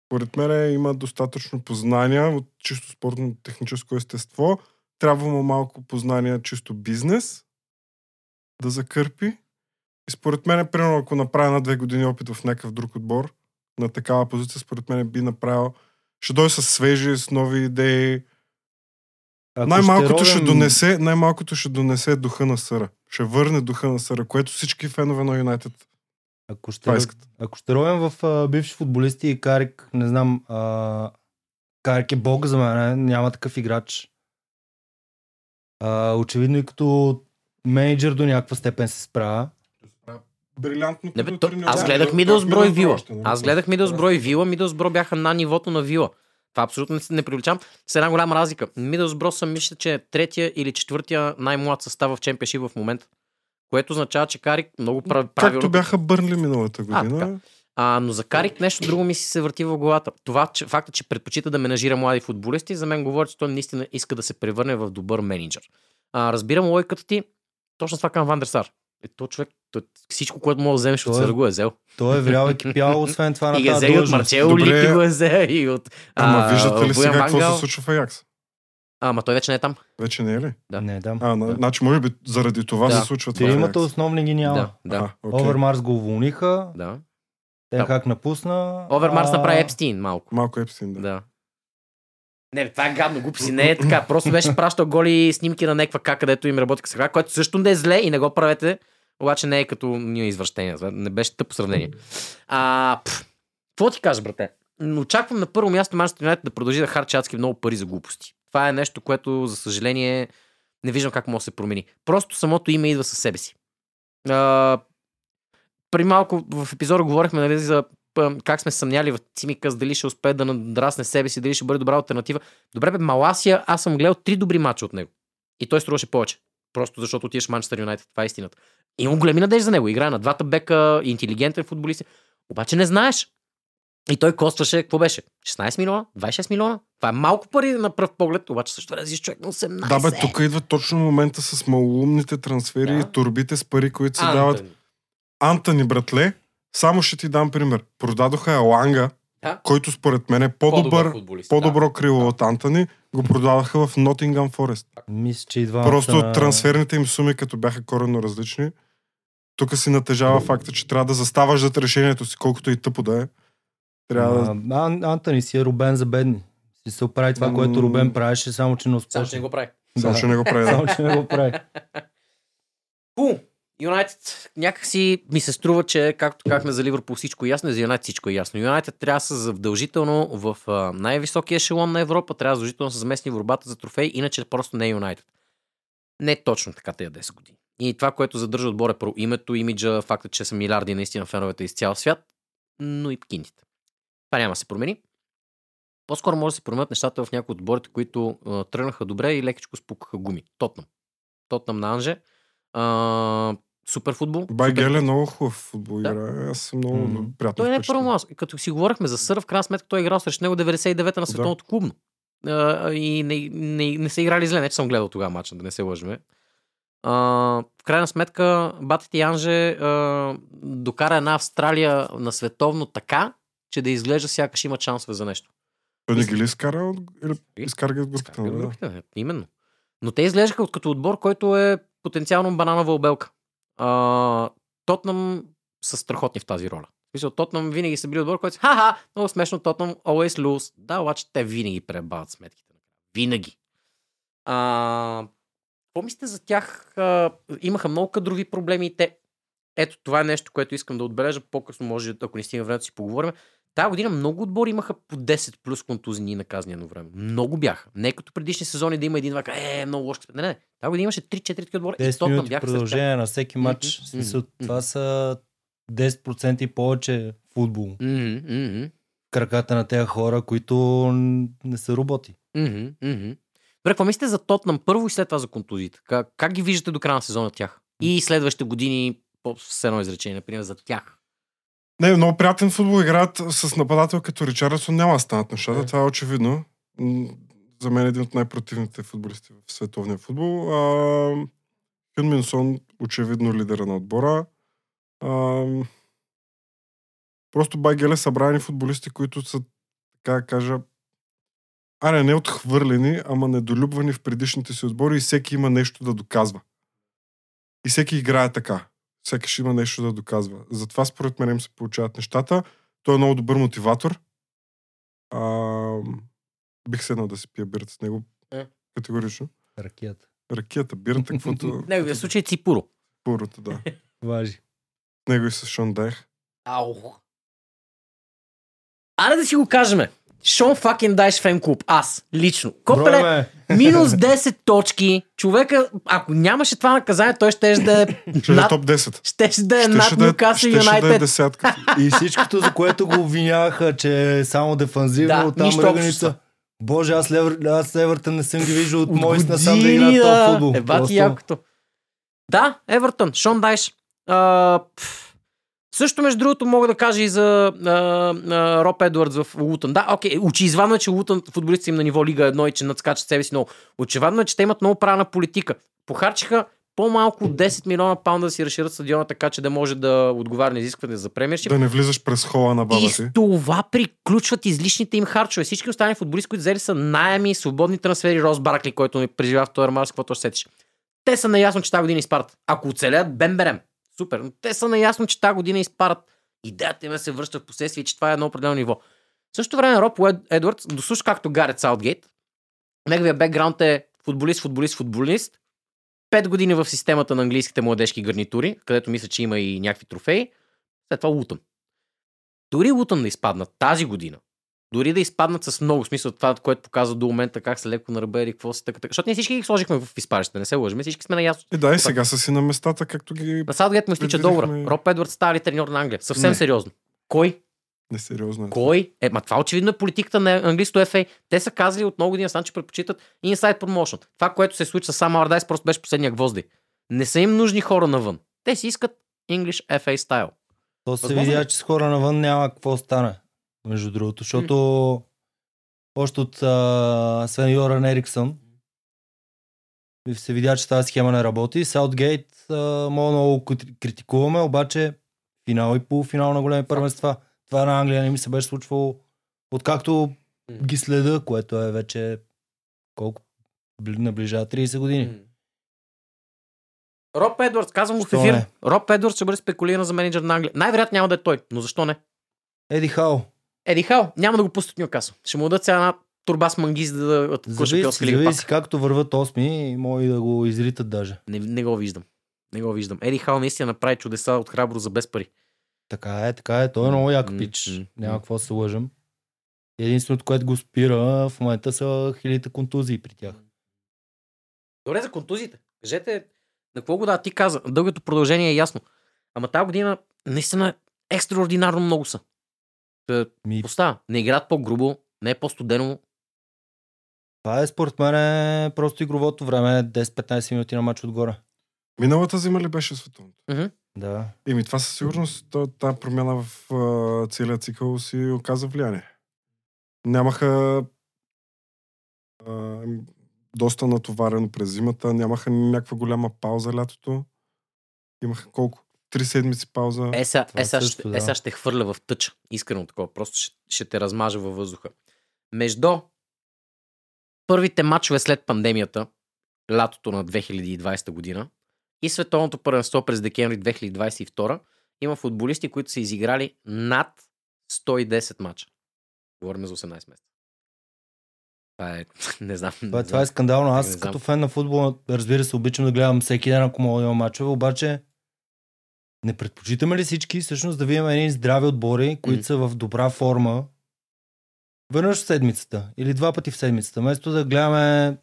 според мен има достатъчно познания от чисто спортно-техническо естество. Трябва му малко познания чисто бизнес да закърпи. И според мен, примерно, ако направя на две години опит в някакъв друг отбор, на такава позиция, според мен би направил ще дойде с свежи, с нови идеи. Ако Най-малкото ще, ровим- донесе, най-малкото ще донесе духа на Съра. Ще върне духа на Съра, което всички фенове на Юнайтед Ако ще, ако ще ровим в а, бивши футболисти и Карик, не знам, а, Карик е бог за мен, няма такъв играч. А, очевидно и като менеджер до някаква степен се справя. Брилянтно. Не, бе, то, треньор. аз Да, гледах да, Мидълсбро и Вила. нали? Аз гледах Мидълсбро и Вила. Мидълсбро бяха на нивото на Вила. Това абсолютно не, не привличам. С една голяма разлика. Мидълсбро съм мисля, че е третия или четвъртия най-млад състав в чемпионшип в момента. Което означава, че Карик много прав- правилно... Както бяха Бърнли миналата А, година. така. А, но за Карик нещо друго ми си се върти в главата. Това, че, факта, че предпочита да менажира млади футболисти, за мен говори, че той наистина иска да се превърне в добър менеджер. А, разбирам логиката ти. Точно това към Вандерсар. Е, то човек, той, всичко, което мога да вземеш от е- Сърго е взел. Той е влял [LAUGHS] и кипял, освен това на И е тази взел и от длъжност. Марчело Добре. Липи го е взел и от Ама а, виждате ли сега какво се случва в Аякс? Ама той вече не е там. Вече не е ли? Да. Не, да. А, на, значи може би заради това Да. се случва това. Тримата основни ги няма. Да, да, А. Овермарс го уволниха, да. Тен как напусна. Овермарс а, направи Епстин малко. Малко Епстин, да. Да. Не, това е гадно, глупи не е така. Просто беше пращал голи снимки на някаква как, където им работи сега, което също не е зле и не го правете, обаче не е като ние извращения. Не беше тъпо сравнение. А, какво ти кажа, брате? Очаквам на първо място Манчестър Юнайтед да продължи да харчи адски много пари за глупости. Това е нещо, което, за съжаление, не виждам как може да се промени. Просто самото име идва със себе си. А, при малко в епизода говорихме нали, за как сме съмняли в Цимикас, дали ще успее да надрасне себе си, дали ще бъде добра альтернатива. Добре, бе, Маласия, аз съм гледал три добри мача от него. И той струваше повече. Просто защото отиваш в Манчестър Юнайтед. Това е истината. Имам големи надежди за него. Играе на двата бека, интелигентен футболист. Обаче не знаеш. И той костваше, какво беше? 16 милиона? 26 милиона? Това е малко пари на пръв поглед, обаче също време човек на 18. Да, бе, тук идва точно момента с малоумните трансфери Да. и турбите с пари, които се Антони. дават. Антони, братле, само ще ти дам пример. Продадоха Еланга, Да. който според мен е по-добър, футболист, по-добро крило от Антони, го продаваха в Нотингъм Форест. Мисля, че и двамата... Просто трансферните им суми, като бяха коренно различни, тук си натежава факта, че трябва да заставаш зад решението си, колкото и тъпо да е. Трябва да... А, Ан, Антони си е Рубен за бедни. Си се оправи това, което Рубен правеше, само че не успя. Само, че не го прави. Само, Да. че не го прави. да. Само, че не го прави. Юнайтед някакси ми се струва, че както казахме за Ливърпул всичко е ясно, за Юнайтед всичко е ясно. Юнайтед трябва да са задължително в най-високия ешелон на Европа, трябва задължително да са заместни в борбата за трофей, иначе просто не е Юнайтед. Не е точно така тези 10 години. И това, което задържа отбор е про името, имиджа, факта, че са милиарди наистина феновете из цял свят, но и пкините. Това няма да се промени. По-скоро може да се променят нещата в някои от отборите, които тръгнаха добре и лекичко спукаха гуми. Тотнам. Тотнам на Анже. А, супер футбол. Бай супер... Гел е много хубав футбол Да. играе. Аз съм много М. приятно Той не е първо. Като си говорихме за Сър, в крайна сметка той е играл срещу него 99-та на световното клубно. А, и не, не, не, са играли зле. Не, че съм гледал тогава матча, да не се лъжме. А, в крайна сметка, Батет и Анже а, докара една Австралия на световно така, че да изглежда сякаш има шансове за нещо. Той не ги ли изкара. Или изкара ги от групата? Да? не, именно. Но те изглеждаха от- като отбор, който е потенциално бананова обелка. А, Тотнам са страхотни в тази роля. Смисъл, Тотнам винаги са били отбор, който ха-ха, много смешно, Тотнам always lose. Да, обаче те винаги пребават сметките. Винаги. А, какво мислите за тях? А, имаха много кадрови проблеми и те. Ето, това е нещо, което искам да отбележа. По-късно, може, ако не стигне времето, си поговорим. Тая година много отбори имаха по 10 плюс контузини наказани едно време. Много бяха. Не като предишни сезони да има един вака, е, много лошо. Не, не. Тази година имаше 3-4 такива отбора. И 10 Тотнам минути бяха продължение на всеки матч. В смисъл, мгм, това са 10% и повече футбол. В Краката на тези хора, които не са роботи. мгм. Добре, какво мислите за Тотнам първо и след това за контузиите? Как, как ги виждате до края на сезона тях? И следващите години, по едно изречение, например, за тях. Не, много приятен футбол играят с нападател като Ричардсон. Няма да станат нещата. Не. Това е очевидно. За мен е един от най-противните футболисти в световния футбол. А, Хюн Минсон, очевидно лидера на отбора. А, просто Байгеле събрани футболисти, които са, така да кажа, аре, не отхвърлени, ама недолюбвани в предишните си отбори и всеки има нещо да доказва. И всеки играе така. Ще има нещо да доказва. Затова според мен им се получават нещата. Той е много добър мотиватор. А, бих седнал да си пия бирата с него. Е. Категорично. Ракията. Ракията, бирата, каквото... Неговия случай е Ципуро. Пурата, да. [LAUGHS] Важи. Него и с Шон Дайх. Ау. Аре да си го кажем. Шон Факен Дайш фен клуб. Аз, лично. Копеле, Броме, минус 10 [LAUGHS] точки. Човека, ако нямаше това наказание, той ще да е Ще е над, топ 10. щеше да е над е, да е Юнайтед. десятка. И всичкото, за което го обвиняваха, че е само дефанзивно, Да, там ръганица. Боже, аз, Левър, аз Евертън не съм ги виждал от От мои насам да играят да. този футбол. Е, бати Просто- якото. Да, Евертън, Шон Дайш. А. също, между другото, мога да кажа и за а, а, Роб Едвардс в Лутън. Да, окей, очевидно е, че Лутън футболистите им на ниво Лига 1 и че надскачат себе си много. Очевидно е, че те имат много правна политика. Похарчиха по-малко от 10 милиона паунда да си разширят стадиона, така че да може да отговаря на изискване за премиершип. Да не влизаш през хола на баба И си. с това приключват излишните им харчове. Всички останали футболисти, които взели са найеми, свободни трансфери, Рос Баракли, който ни преживя в този Марс, каквото ще сетиш. Те са наясно, че тази година изпарат. Ако оцелят, бем берем. Супер. Но те са наясно, че тази година изпарат. Идеята им е да се връща в последствие, че това е едно определено ниво. В същото време Роб Уед- Едвардс, дослуш както Гарет Саутгейт, неговия бекграунд е футболист, футболист, футболист. Пет години в системата на английските младежки гарнитури, където мисля, че има и някакви трофеи. След това Лутън. Дори Лутън да изпаднат тази година, дори да изпаднат с много смисъл това, което показва до момента как са леко на ръба или какво си така, така. Защото ние всички ги сложихме в изпарищата, не се лъжим, всички сме наясно. И да, и сега са си на местата, както ги... На Саутгейт му изтича договора. Роб Едвард става ли треньор на Англия? Съвсем Не. сериозно. Кой? Несериозно е. Кой? Е, ма това очевидно е политиката на английското FA. Те са казали от много години насам, че предпочитат Inside Promotion. Това, което се случва с Сам Ардайс, просто беше последния гвозди. Не са им нужни хора навън. Те си искат English FA стайл. То се видя, е. че с хора навън няма какво стане. Между другото, защото още от а, Свен Йоран Ериксън се видя, че тази схема не работи. Саутгейт мога много крити- критикуваме, обаче финал и полуфинал на големи първенства. Това на Англия не ми се беше случвало откакто ги следа, което е вече колко бли- наближава 30 години. Роб Едвардс, казвам го в ефир. не? Роб Едвардс ще бъде спекулиран за менеджер на Англия. Най-вероятно няма да е той, но защо не? Еди Хал, Еди Хал, няма да го пуснат Ньюкасъл. Ще му дадат сега една турба с манги, за да зависи, шампионска лига пак. както върват осми, може да го изритат даже. Не, не го виждам. Не го виждам. Еди Хал наистина направи чудеса от храбро за без пари. Така е, така е. Той е много як пич. м, Няма какво да се лъжем. Единственото, което го спира в момента са хилядите контузии при тях. Добре за контузите. Кажете, на какво го да ти каза? Дългото продължение е ясно. Ама тази година наистина екстраординарно много са. Та, Ми, Остава. Не играят по-грубо, не е по-студено. това е според мен е просто игровото време, 10-15 минути на матч отгоре. Миналата зима ли беше световното? Да. Еми това със сигурност, тази промяна в целия цикъл си оказа влияние. Нямаха а, доста натоварено през зимата, нямаха някаква голяма пауза лятото. Имаха колко? Три седмици пауза. Е, сега, е, сега, също, ще, да. е, сега ще хвърля в тъча. Искрено такова. Просто ще, ще те размажа във въздуха. Между първите матчове след пандемията, лятото на 2020 година и световното първенство през декември 2022, има футболисти, които са изиграли над 110 мача. Говорим за 18 месеца. Това е, [LAUGHS] не знам. Това, не това е знам. скандално. Не Аз знам. като фен на футбола, разбира се, обичам да гледам всеки ден, ако мога да има мачове, обаче не предпочитаме ли всички всъщност да видим едни здрави отбори, които М. са в добра форма веднъж в седмицата или два пъти в седмицата, вместо да гледаме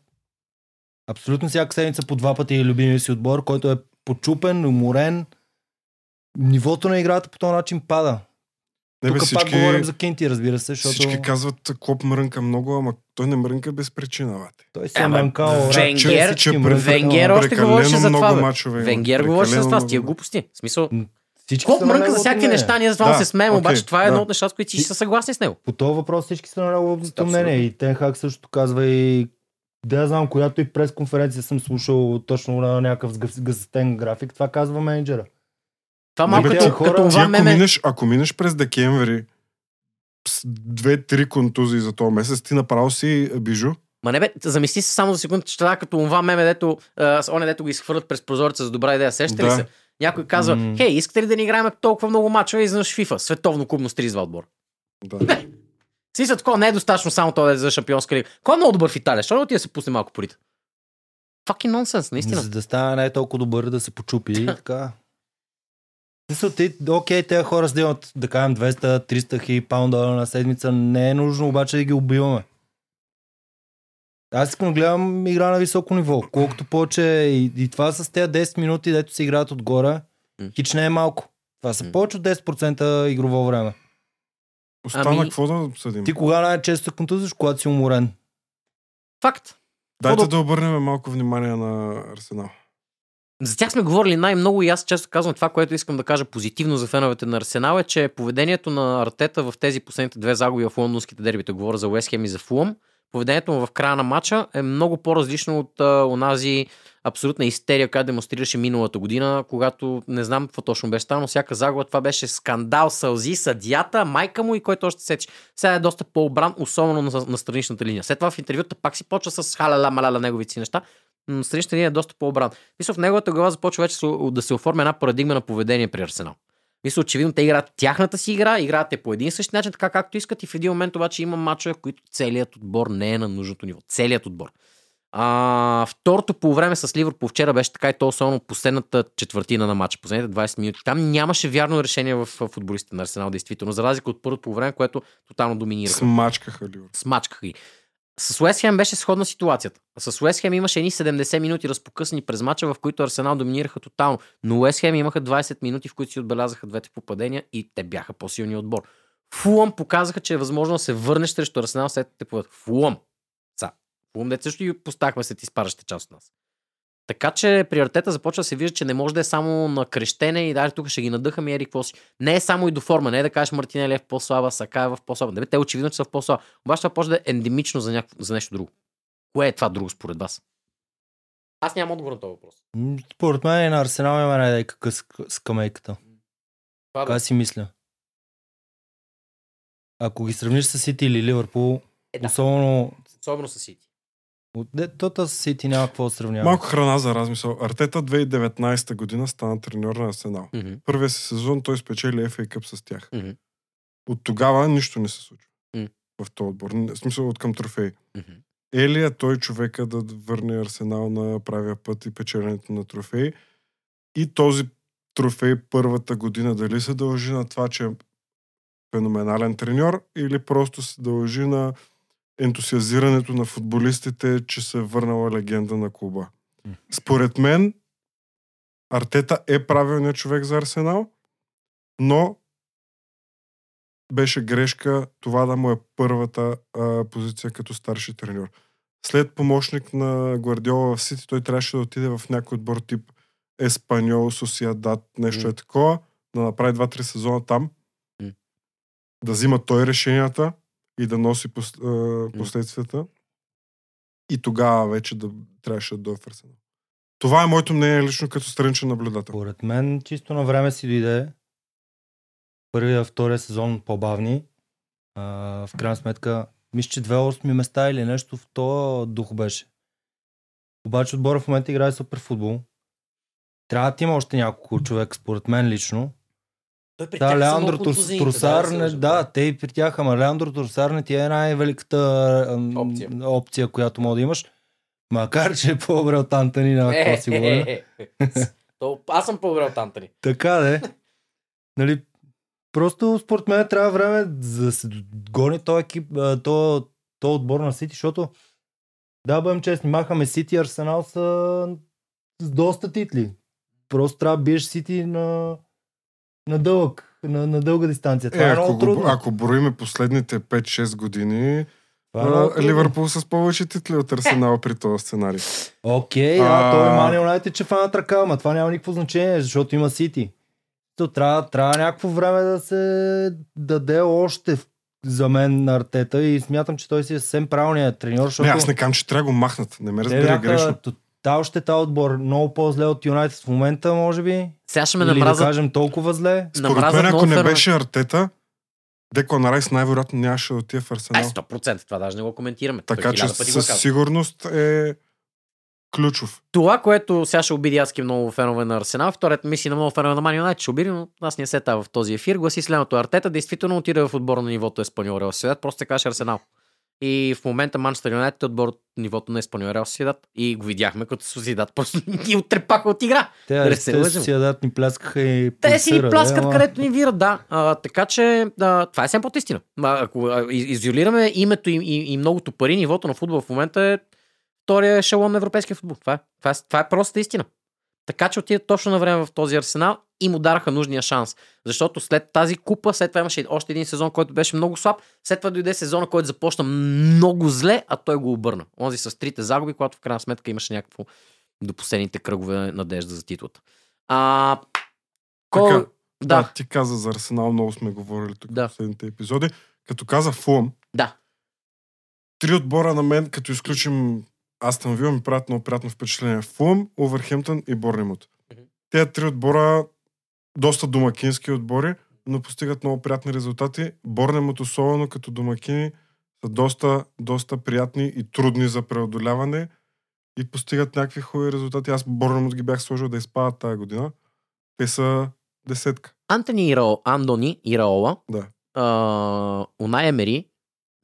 абсолютно всяка седмица по два пъти любимия си отбор, който е почупен, уморен. Нивото на играта по този начин пада. Не, бе, Тук пак говорим за Кенти, разбира се, защото Всички казват, Клоп мрънка много, ама той не мрънка без причина, бате. той се е Ама, мънкал. Венгер- че всички Венгер още говореше за това, бе. мачове. Венгер говореше за това с тия глупости. В смисъл, Всички колко мрънка за всякакви неща, ние за това Да, се смеем, окей, обаче това е едно да. от нещата, с които всички са съгласни с него. По този въпрос всички са на неговото мнение. И Тенхак също казва и да я знам, която и пресконференция съм слушал точно на някакъв сгъс- гъстен график, това казва менеджера. Това Не, малко като, ти хора, като Ти това ако меме. минеш, ако минеш през декември с две-три контузии за този месец, ти направо си бижу. Ма не бе, замисли се само за секунда, че това е като това меме, дето, а, с оне, дето го изхвърлят през прозореца за добра идея. Сещате ли Да. се? Някой казва, М. хей, искате ли да ни играем толкова много мачове изведнъж FIFA, световно клубно с 32 отбор? Да. Смисъл, такова не е достатъчно само това да е за шампионска лига. Кой е много добър в Италия? Защо не отиде да се пусне малко порите? Fucking нонсенс, наистина. За да стане не е толкова добър да се почупи [LAUGHS] така. Мисля, ти, окей, тези хора да имат, да кажем, 200-300 хиляди паунда на седмица, не е нужно обаче да ги убиваме. Аз искам да гледам игра на високо ниво. Колкото повече и, и това с тези 10 минути, дето се играят отгоре, хич не е малко. Това са повече от 10% игрово време. Остана Ами- какво да съдим? Ти кога най-често контузиш, когато си уморен? Факт. Дайте Какво да обърнем малко внимание на Арсенал. За тях сме говорили най-много и аз често казвам това, което искам да кажа позитивно за феновете на Арсенал е, че поведението на Артета в тези последните две загуби в лондонските дербита, говоря за Уест Хем и за Фулъм, поведението му в края на матча е много по-различно от а, онази абсолютна истерия, която демонстрираше миналата година, когато не знам какво точно беше станало, всяка загуба това беше скандал, сълзи, съдията, майка му и който още сече. Сега е доста по-обран, особено на, на страничната линия. След това в интервюта пак си почва с халяла маляла неговите си неща, линия е доста по-обран. Мисля, в неговата глава започва вече да се оформя една парадигма на поведение при Арсенал. Мисля, очевидно те играят тяхната си игра, играят те по един същи начин, така както искат и в един момент обаче има мачове, в които целият отбор не е на нужното ниво. Целият отбор. А, второто по време с Ливърпул вчера беше така и то особено последната четвъртина на матча, последните 20 минути. Там нямаше вярно решение в футболистите на Арсенал, действително, за разлика от първото по време, което тотално доминира. Смачкаха Ливърпул. Смачкаха ги. С Уест Хем беше сходна ситуацията. С Уест Хем имаше едни 70 минути разпокъсани през мача, в които Арсенал доминираха тотално. Но Уест Хем имаха 20 минути, в които си отбелязаха двете попадения и те бяха по-силни отбор. Фулъм показаха, че е възможно да се върнеш срещу Арсенал след те. Фулъм. Са. Фулъм, дете също и поставахме след изпаращите част от нас. Така че приоритета започва да се вижда, че не може да е само на крещене и дали тук ще ги надъхаме и ери какво си. Не е само и до форма, не е да кажеш Мартинели е в по-слаба, Сака е в по-слаба. Не бе, те очевидно, че са в по-слаба. Обаче това може да е ендемично за, някакво, за нещо друго. Кое е това друго според вас? Аз нямам отговор на този въпрос. Според мен и на Арсенал има най къс скамейката. Това Така да. си мисля. Ако ги сравниш с Сити или Ливърпул, Е, да. особено Особено с Сити. От де- тота с Сити няма какво сравнява. Малко храна за размисъл. Артета 2019 година стана треньор на Арсенал. Мгм. Първия си сезон той спечели FA Cup с тях. Мгм. От тогава нищо не се случва. М. В този отбор. В смисъл от към трофей. Мгм. Е ли е той човека да върне Арсенал на правия път и печеленето на трофей? И този трофей първата година дали се дължи на това, че е феноменален треньор или просто се дължи на ентусиазирането на футболистите, че се е върнала легенда на клуба. Според мен Артета е правилният човек за Арсенал, но беше грешка това да му е първата а, позиция като старши треньор. След помощник на Гвардиола в Сити, той трябваше да отиде в някой отбор тип Еспаньол, Сосиадат, нещо М. е такова, да направи 2-3 сезона там, М. да взима той решенията и да носи пос, а, последствията. И тогава вече да трябваше да дойде в Арсенал. Това е моето мнение лично като страничен наблюдател. Според мен чисто на време си дойде. Първия, втория сезон по-бавни. А, в крайна сметка, мисля, че две осми места или нещо в този дух беше. Обаче отбора в момента играе супер футбол. Трябва да има още няколко човек, според мен лично. Той при Да, тях са Леандро Трус, Трусар, да, не, да, те и при тях, ама Леандро Трусар не ти е най-великата Опция. опция, която мога да имаш. Макар, че е по-добре от Антони на Е, какво си говоря. е, е, е. То, аз съм по-добре от Антони. Така де. Нали, просто според мен трябва време за да се гони този екип, то, то отбор на Сити, защото да бъдем честни, махаме Сити и Арсенал са с доста титли. Просто трябва да биеш Сити на, на дълъг, на, на дълга дистанция. Това Е, е, ако, много го, трудно. ако броиме последните 5-6 години, е а, трудно. Ливърпул с повече титли от Арсенал при този сценарий. Окей, а, А- той е Ман Юнайтед, че фанат ръка, ама това няма никакво значение, защото има Сити. То трябва, трябва някакво време да се даде още в- за мен на Артета и смятам, че той си е съвсем правилният треньор, защото Не, аз не кам, че трябва да го махнат. Не ме разбира бяха, грешно. Та още тази отбор много по-зле от Юнайтед в момента, може би. Сега ще ме Или да намразят. кажем толкова зле. Според мен, ако не фенове. беше Артета, Деклан Райс най-вероятно нямаше да отиде в Е, Арсенал. 100%. Това даже не го коментираме. Той Така че е със казал. сигурност е ключов. Това, което сега ще обиди адски много фенове на Арсенал, вторият мисия на много фенове на Ман Юнайтед ще обиди, но аз не се в този ефир. Гласи следното. Артета действително отиде в отбора на нивото Еспаньол Реал Сосиедад, просто се каже Арсенал. И в момента Манчестър Юнайтед е отбор от нивото на Еспаньол Реал Сосиедад. И го видяхме като Сосиедад. [LAUGHS] Просто ги отрепаха от игра. Те, Да те, ядат ни пляскаха и Те си ни пулсира, пляскат ама- където ни вират, да. А, така че а, това е семпот истина. А, ако а, изолираме името и, и, и многото пари, нивото на футбол в момента е втория ешелон на европейския футбол. Това е, това е, това е просто истина. Така че отиде точно на време в този арсенал и му дараха нужния шанс. Защото след тази купа, след това имаше още един сезон, който беше много слаб. След това дойде сезона, който започна много зле, а той го обърна. Онзи с трите загуби, когато в крайна сметка имаше някакво до последните кръгове надежда за титлата. А, кой... Така, Да, Да, ти каза за Арсенал, много сме говорили тук Да. в последните епизоди. Като каза Фулъм, да. три отбора на мен, като изключим Астън Вил, ми правят много приятно впечатление. Фулъм, Овърхемптън и Борнемут. Те три отбора, доста домакински отбори, но постигат много приятни резултати. Борнемут особено като домакини са доста, доста приятни и трудни за преодоляване и постигат някакви хубави резултати. Аз Борнемут ги бях сложил да изпадат тази година. Те са десетка. Антони Ирао, Андони Ираола, Да. Унай Емери,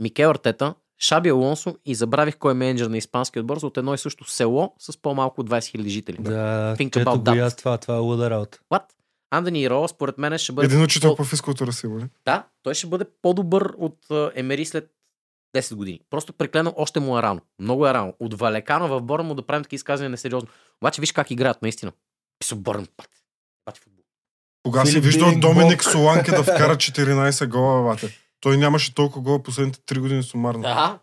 Микел Артета, Шаби Алонсо и забравих кой е менеджер на испанския отбор за от едно и също село с по-малко от 20 000 жители. Да, Think about that. аз това, това е луда работа. What? Андони Ираола според мен ще бъде... Един учител по- по физкултура сигурно. Да, той ще бъде по-добър от Емери след 10 години. Просто преклено още му е рано. Много е рано. От Валекано в Борн му да правим такива изказвания несериозно. Обаче виж как играят наистина. Писо Борн път. Бати футбол. Кога си виждал Доминик. Соланке да вкара [LAUGHS] 14 гола, бате? Той нямаше толкова гола последните 3 години сумарно. Да,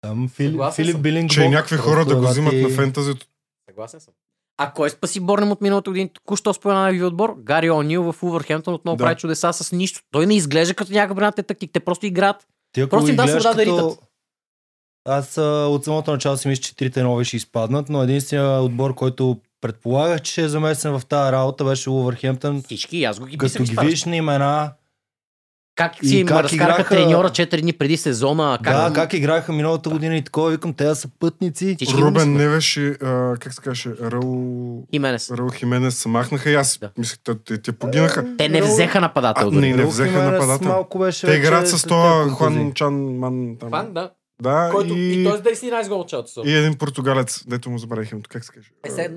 Там Филип, Съгласен Филип съм. Билинг Че и някакви хора да го взимат на фентазито. съгласен съм. А кой спаси Борнем от миналата година? Току-що спомена ви отбор. Гари О'Нил в Увърхемптън отново Да. прави чудеса с нищо. Той не изглежда като някакъв брат тактик. Те просто играят. Ти ако Просто им да свобода да като- ритат. Аз а, от самото начало си мисля, че трите нови ще изпаднат, но единственият отбор, който предполагах, че е замесен в тази работа, беше Увърхемптън. Всички, и аз го ги Като ги видиш на имена, Как и си им как разкараха играха- треньора 4 дни преди сезона. Как... да, как играха миналата година и такова, викам, те са пътници. Всички Рубен. Невеш и, а, как се каже, Раул... Именес. Раул Хименес се махнаха и аз Да. мислех, те, те, те погинаха. Те не взеха нападател. А, не, не взеха Хименес нападател. Малко беше Те играят с това Хуан. Чан Ман. Там. Фан, да. Да, Който, и... и, той с 11 гол от цялото и един португалец, дето му забравих името, как се каже. Е, сега.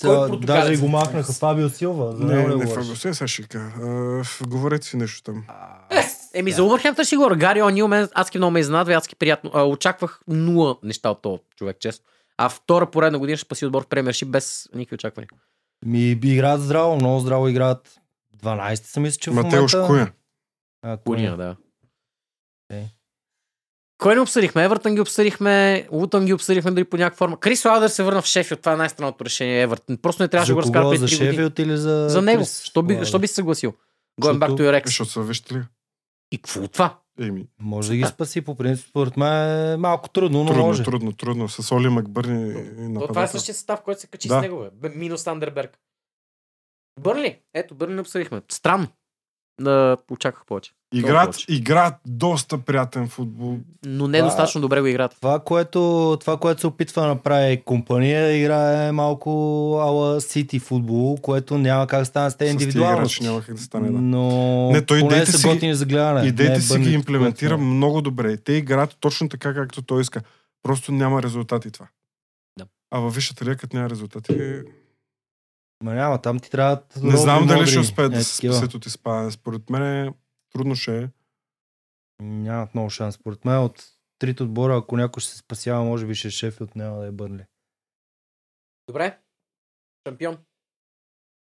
Кой? Даже и го махнаха Фабио Силва. За Не, него не, не? Фабио, сега сега ще кажа. Говорете си нещо там. Еми, за Увърхемптън си говоря. Гари О'Нил мен адски много ме изненадва и адски приятно. А, очаквах нула неща от този човек, честно. А втора поредна година ще спаси отбор в премиершип без никакви очаквания. Ми играят здраво, много здраво играят. 12 са мисля, че в Матеуш момента... Куя. А, Куния, да. Окей. Кой не обсъдихме? Евертън ги обсъдихме, Лутън ги обсъдихме дори по някаква форма. Крис Лаудър се върна в Шефилд. Това е най-странното решение. Евертън. Просто не трябваше да го преди За 3 години. Шефилд или за... За него. Крис Що би, що би се съгласил? Going back Защото- to your ex. Защото са вижте ли? И какво това? Еми, Може да ги спаси по принцип. Според мен е малко трудно, но трудно, може. трудно, трудно. С Оли Макбърни и То, това е същия състав, който се качи Да. с него. Бе. Бе, Минус Андерберг. Бърли. Ето, Бърли не обсъдихме. Странно. Да, очаквах повече. Играят, повече. играят доста приятен футбол. Но не достатъчно добре го играят. Това което, това, което се опитва да направи компания, играе малко ала Сити футбол, което няма как да стане с те индивидуално. няма как да стане. Да. Но Не, той поне идеите са си готини за гледане. Идеите Не си ги имплементира което- много добре. Те играят точно така, както той иска. Просто няма резултати това. Да. А във Висшата лига, като няма резултати, Ма няма, там ти трябва не знам дали ще успеят да е, се спасят от изпадане. Според мен е трудно ще е. Нямат много шанс. Според мен от трите отбора, ако някой ще се спасява, може би ще е Шефилд, няма да е Бърнли. Добре. Шампион.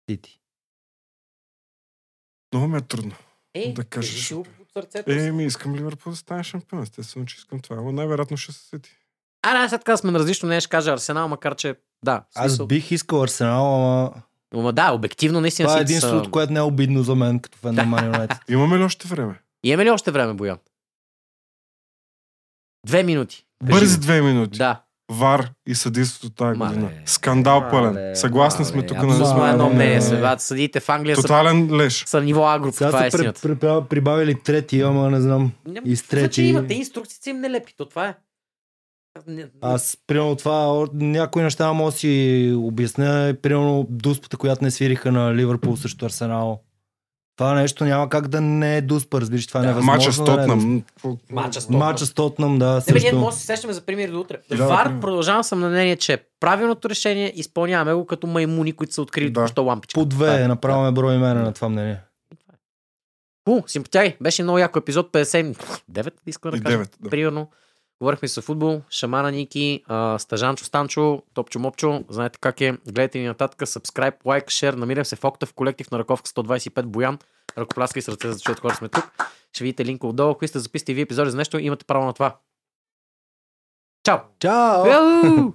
Сити. Много ми е трудно. Е, Да кажеш. от сърцето. Е, ми искам Ливърпул да стане шампион. Естествено, че искам това. Но най-вероятно ще се сети. А, да, така сме на различно не ще кажа Арсенал, макар че да. в Аз смисъл- бих искал Арсенал, ама Ама да, обективно наистина това е си са... единството, което не е обидно за мен, като фен [LAUGHS] на Man United. Имаме ли още време? Имаме ли още време, Боян? Две минути. Бързи две минути. Да. Вар и съдейството тази Мале. година. Скандал пълен. Мале, Съгласни сме тук на Абсолютно едно не, мнение. не, не. Съдиите в Англия са, Тотален леш. са ниво агро. Сега Това е са при, при, при, прибавили трети, ама не знам. Няма- и с трети- има? Те инструкциите им не лепи. То това е. Аз, примерно, това, някои неща мога да си обясня. Примерно, дуспата, която не свириха на Ливърпул срещу Арсенал. Това нещо няма как да не е дуспа, разбираш, това е Да. невъзможно. Мача с да не е. Тотнам. Мача с Тотнам. Мача с Тотнам, да, Не, бе, ние може да се сещаме за примери до утре. Да, Вар, пример. продължавам съм на мнение, че е правилното решение, изпълняваме го като маймуни, които са открили Да. току-що лампичка. По две, Да, направо ме брой имена на това мнение. Ху, симпатяги. Беше много яко епизод 59, искам да кажа. 9. Да. Примерно. Говорихме за футбол, Шамана Ники, Стажанчо Станчо, Топчо Мопчо. Знаете как е. Гледайте ни нататък. Subscribe, лайк, шер. Намирам се в Октав колектив на ръковка 125 Боян. Ръкопляска и сърце, за да чуят хора сме тук. Ще видите линка отдолу. Ако искате да записате и вие епизоди за нещо, имате право на това. Чао! Чао!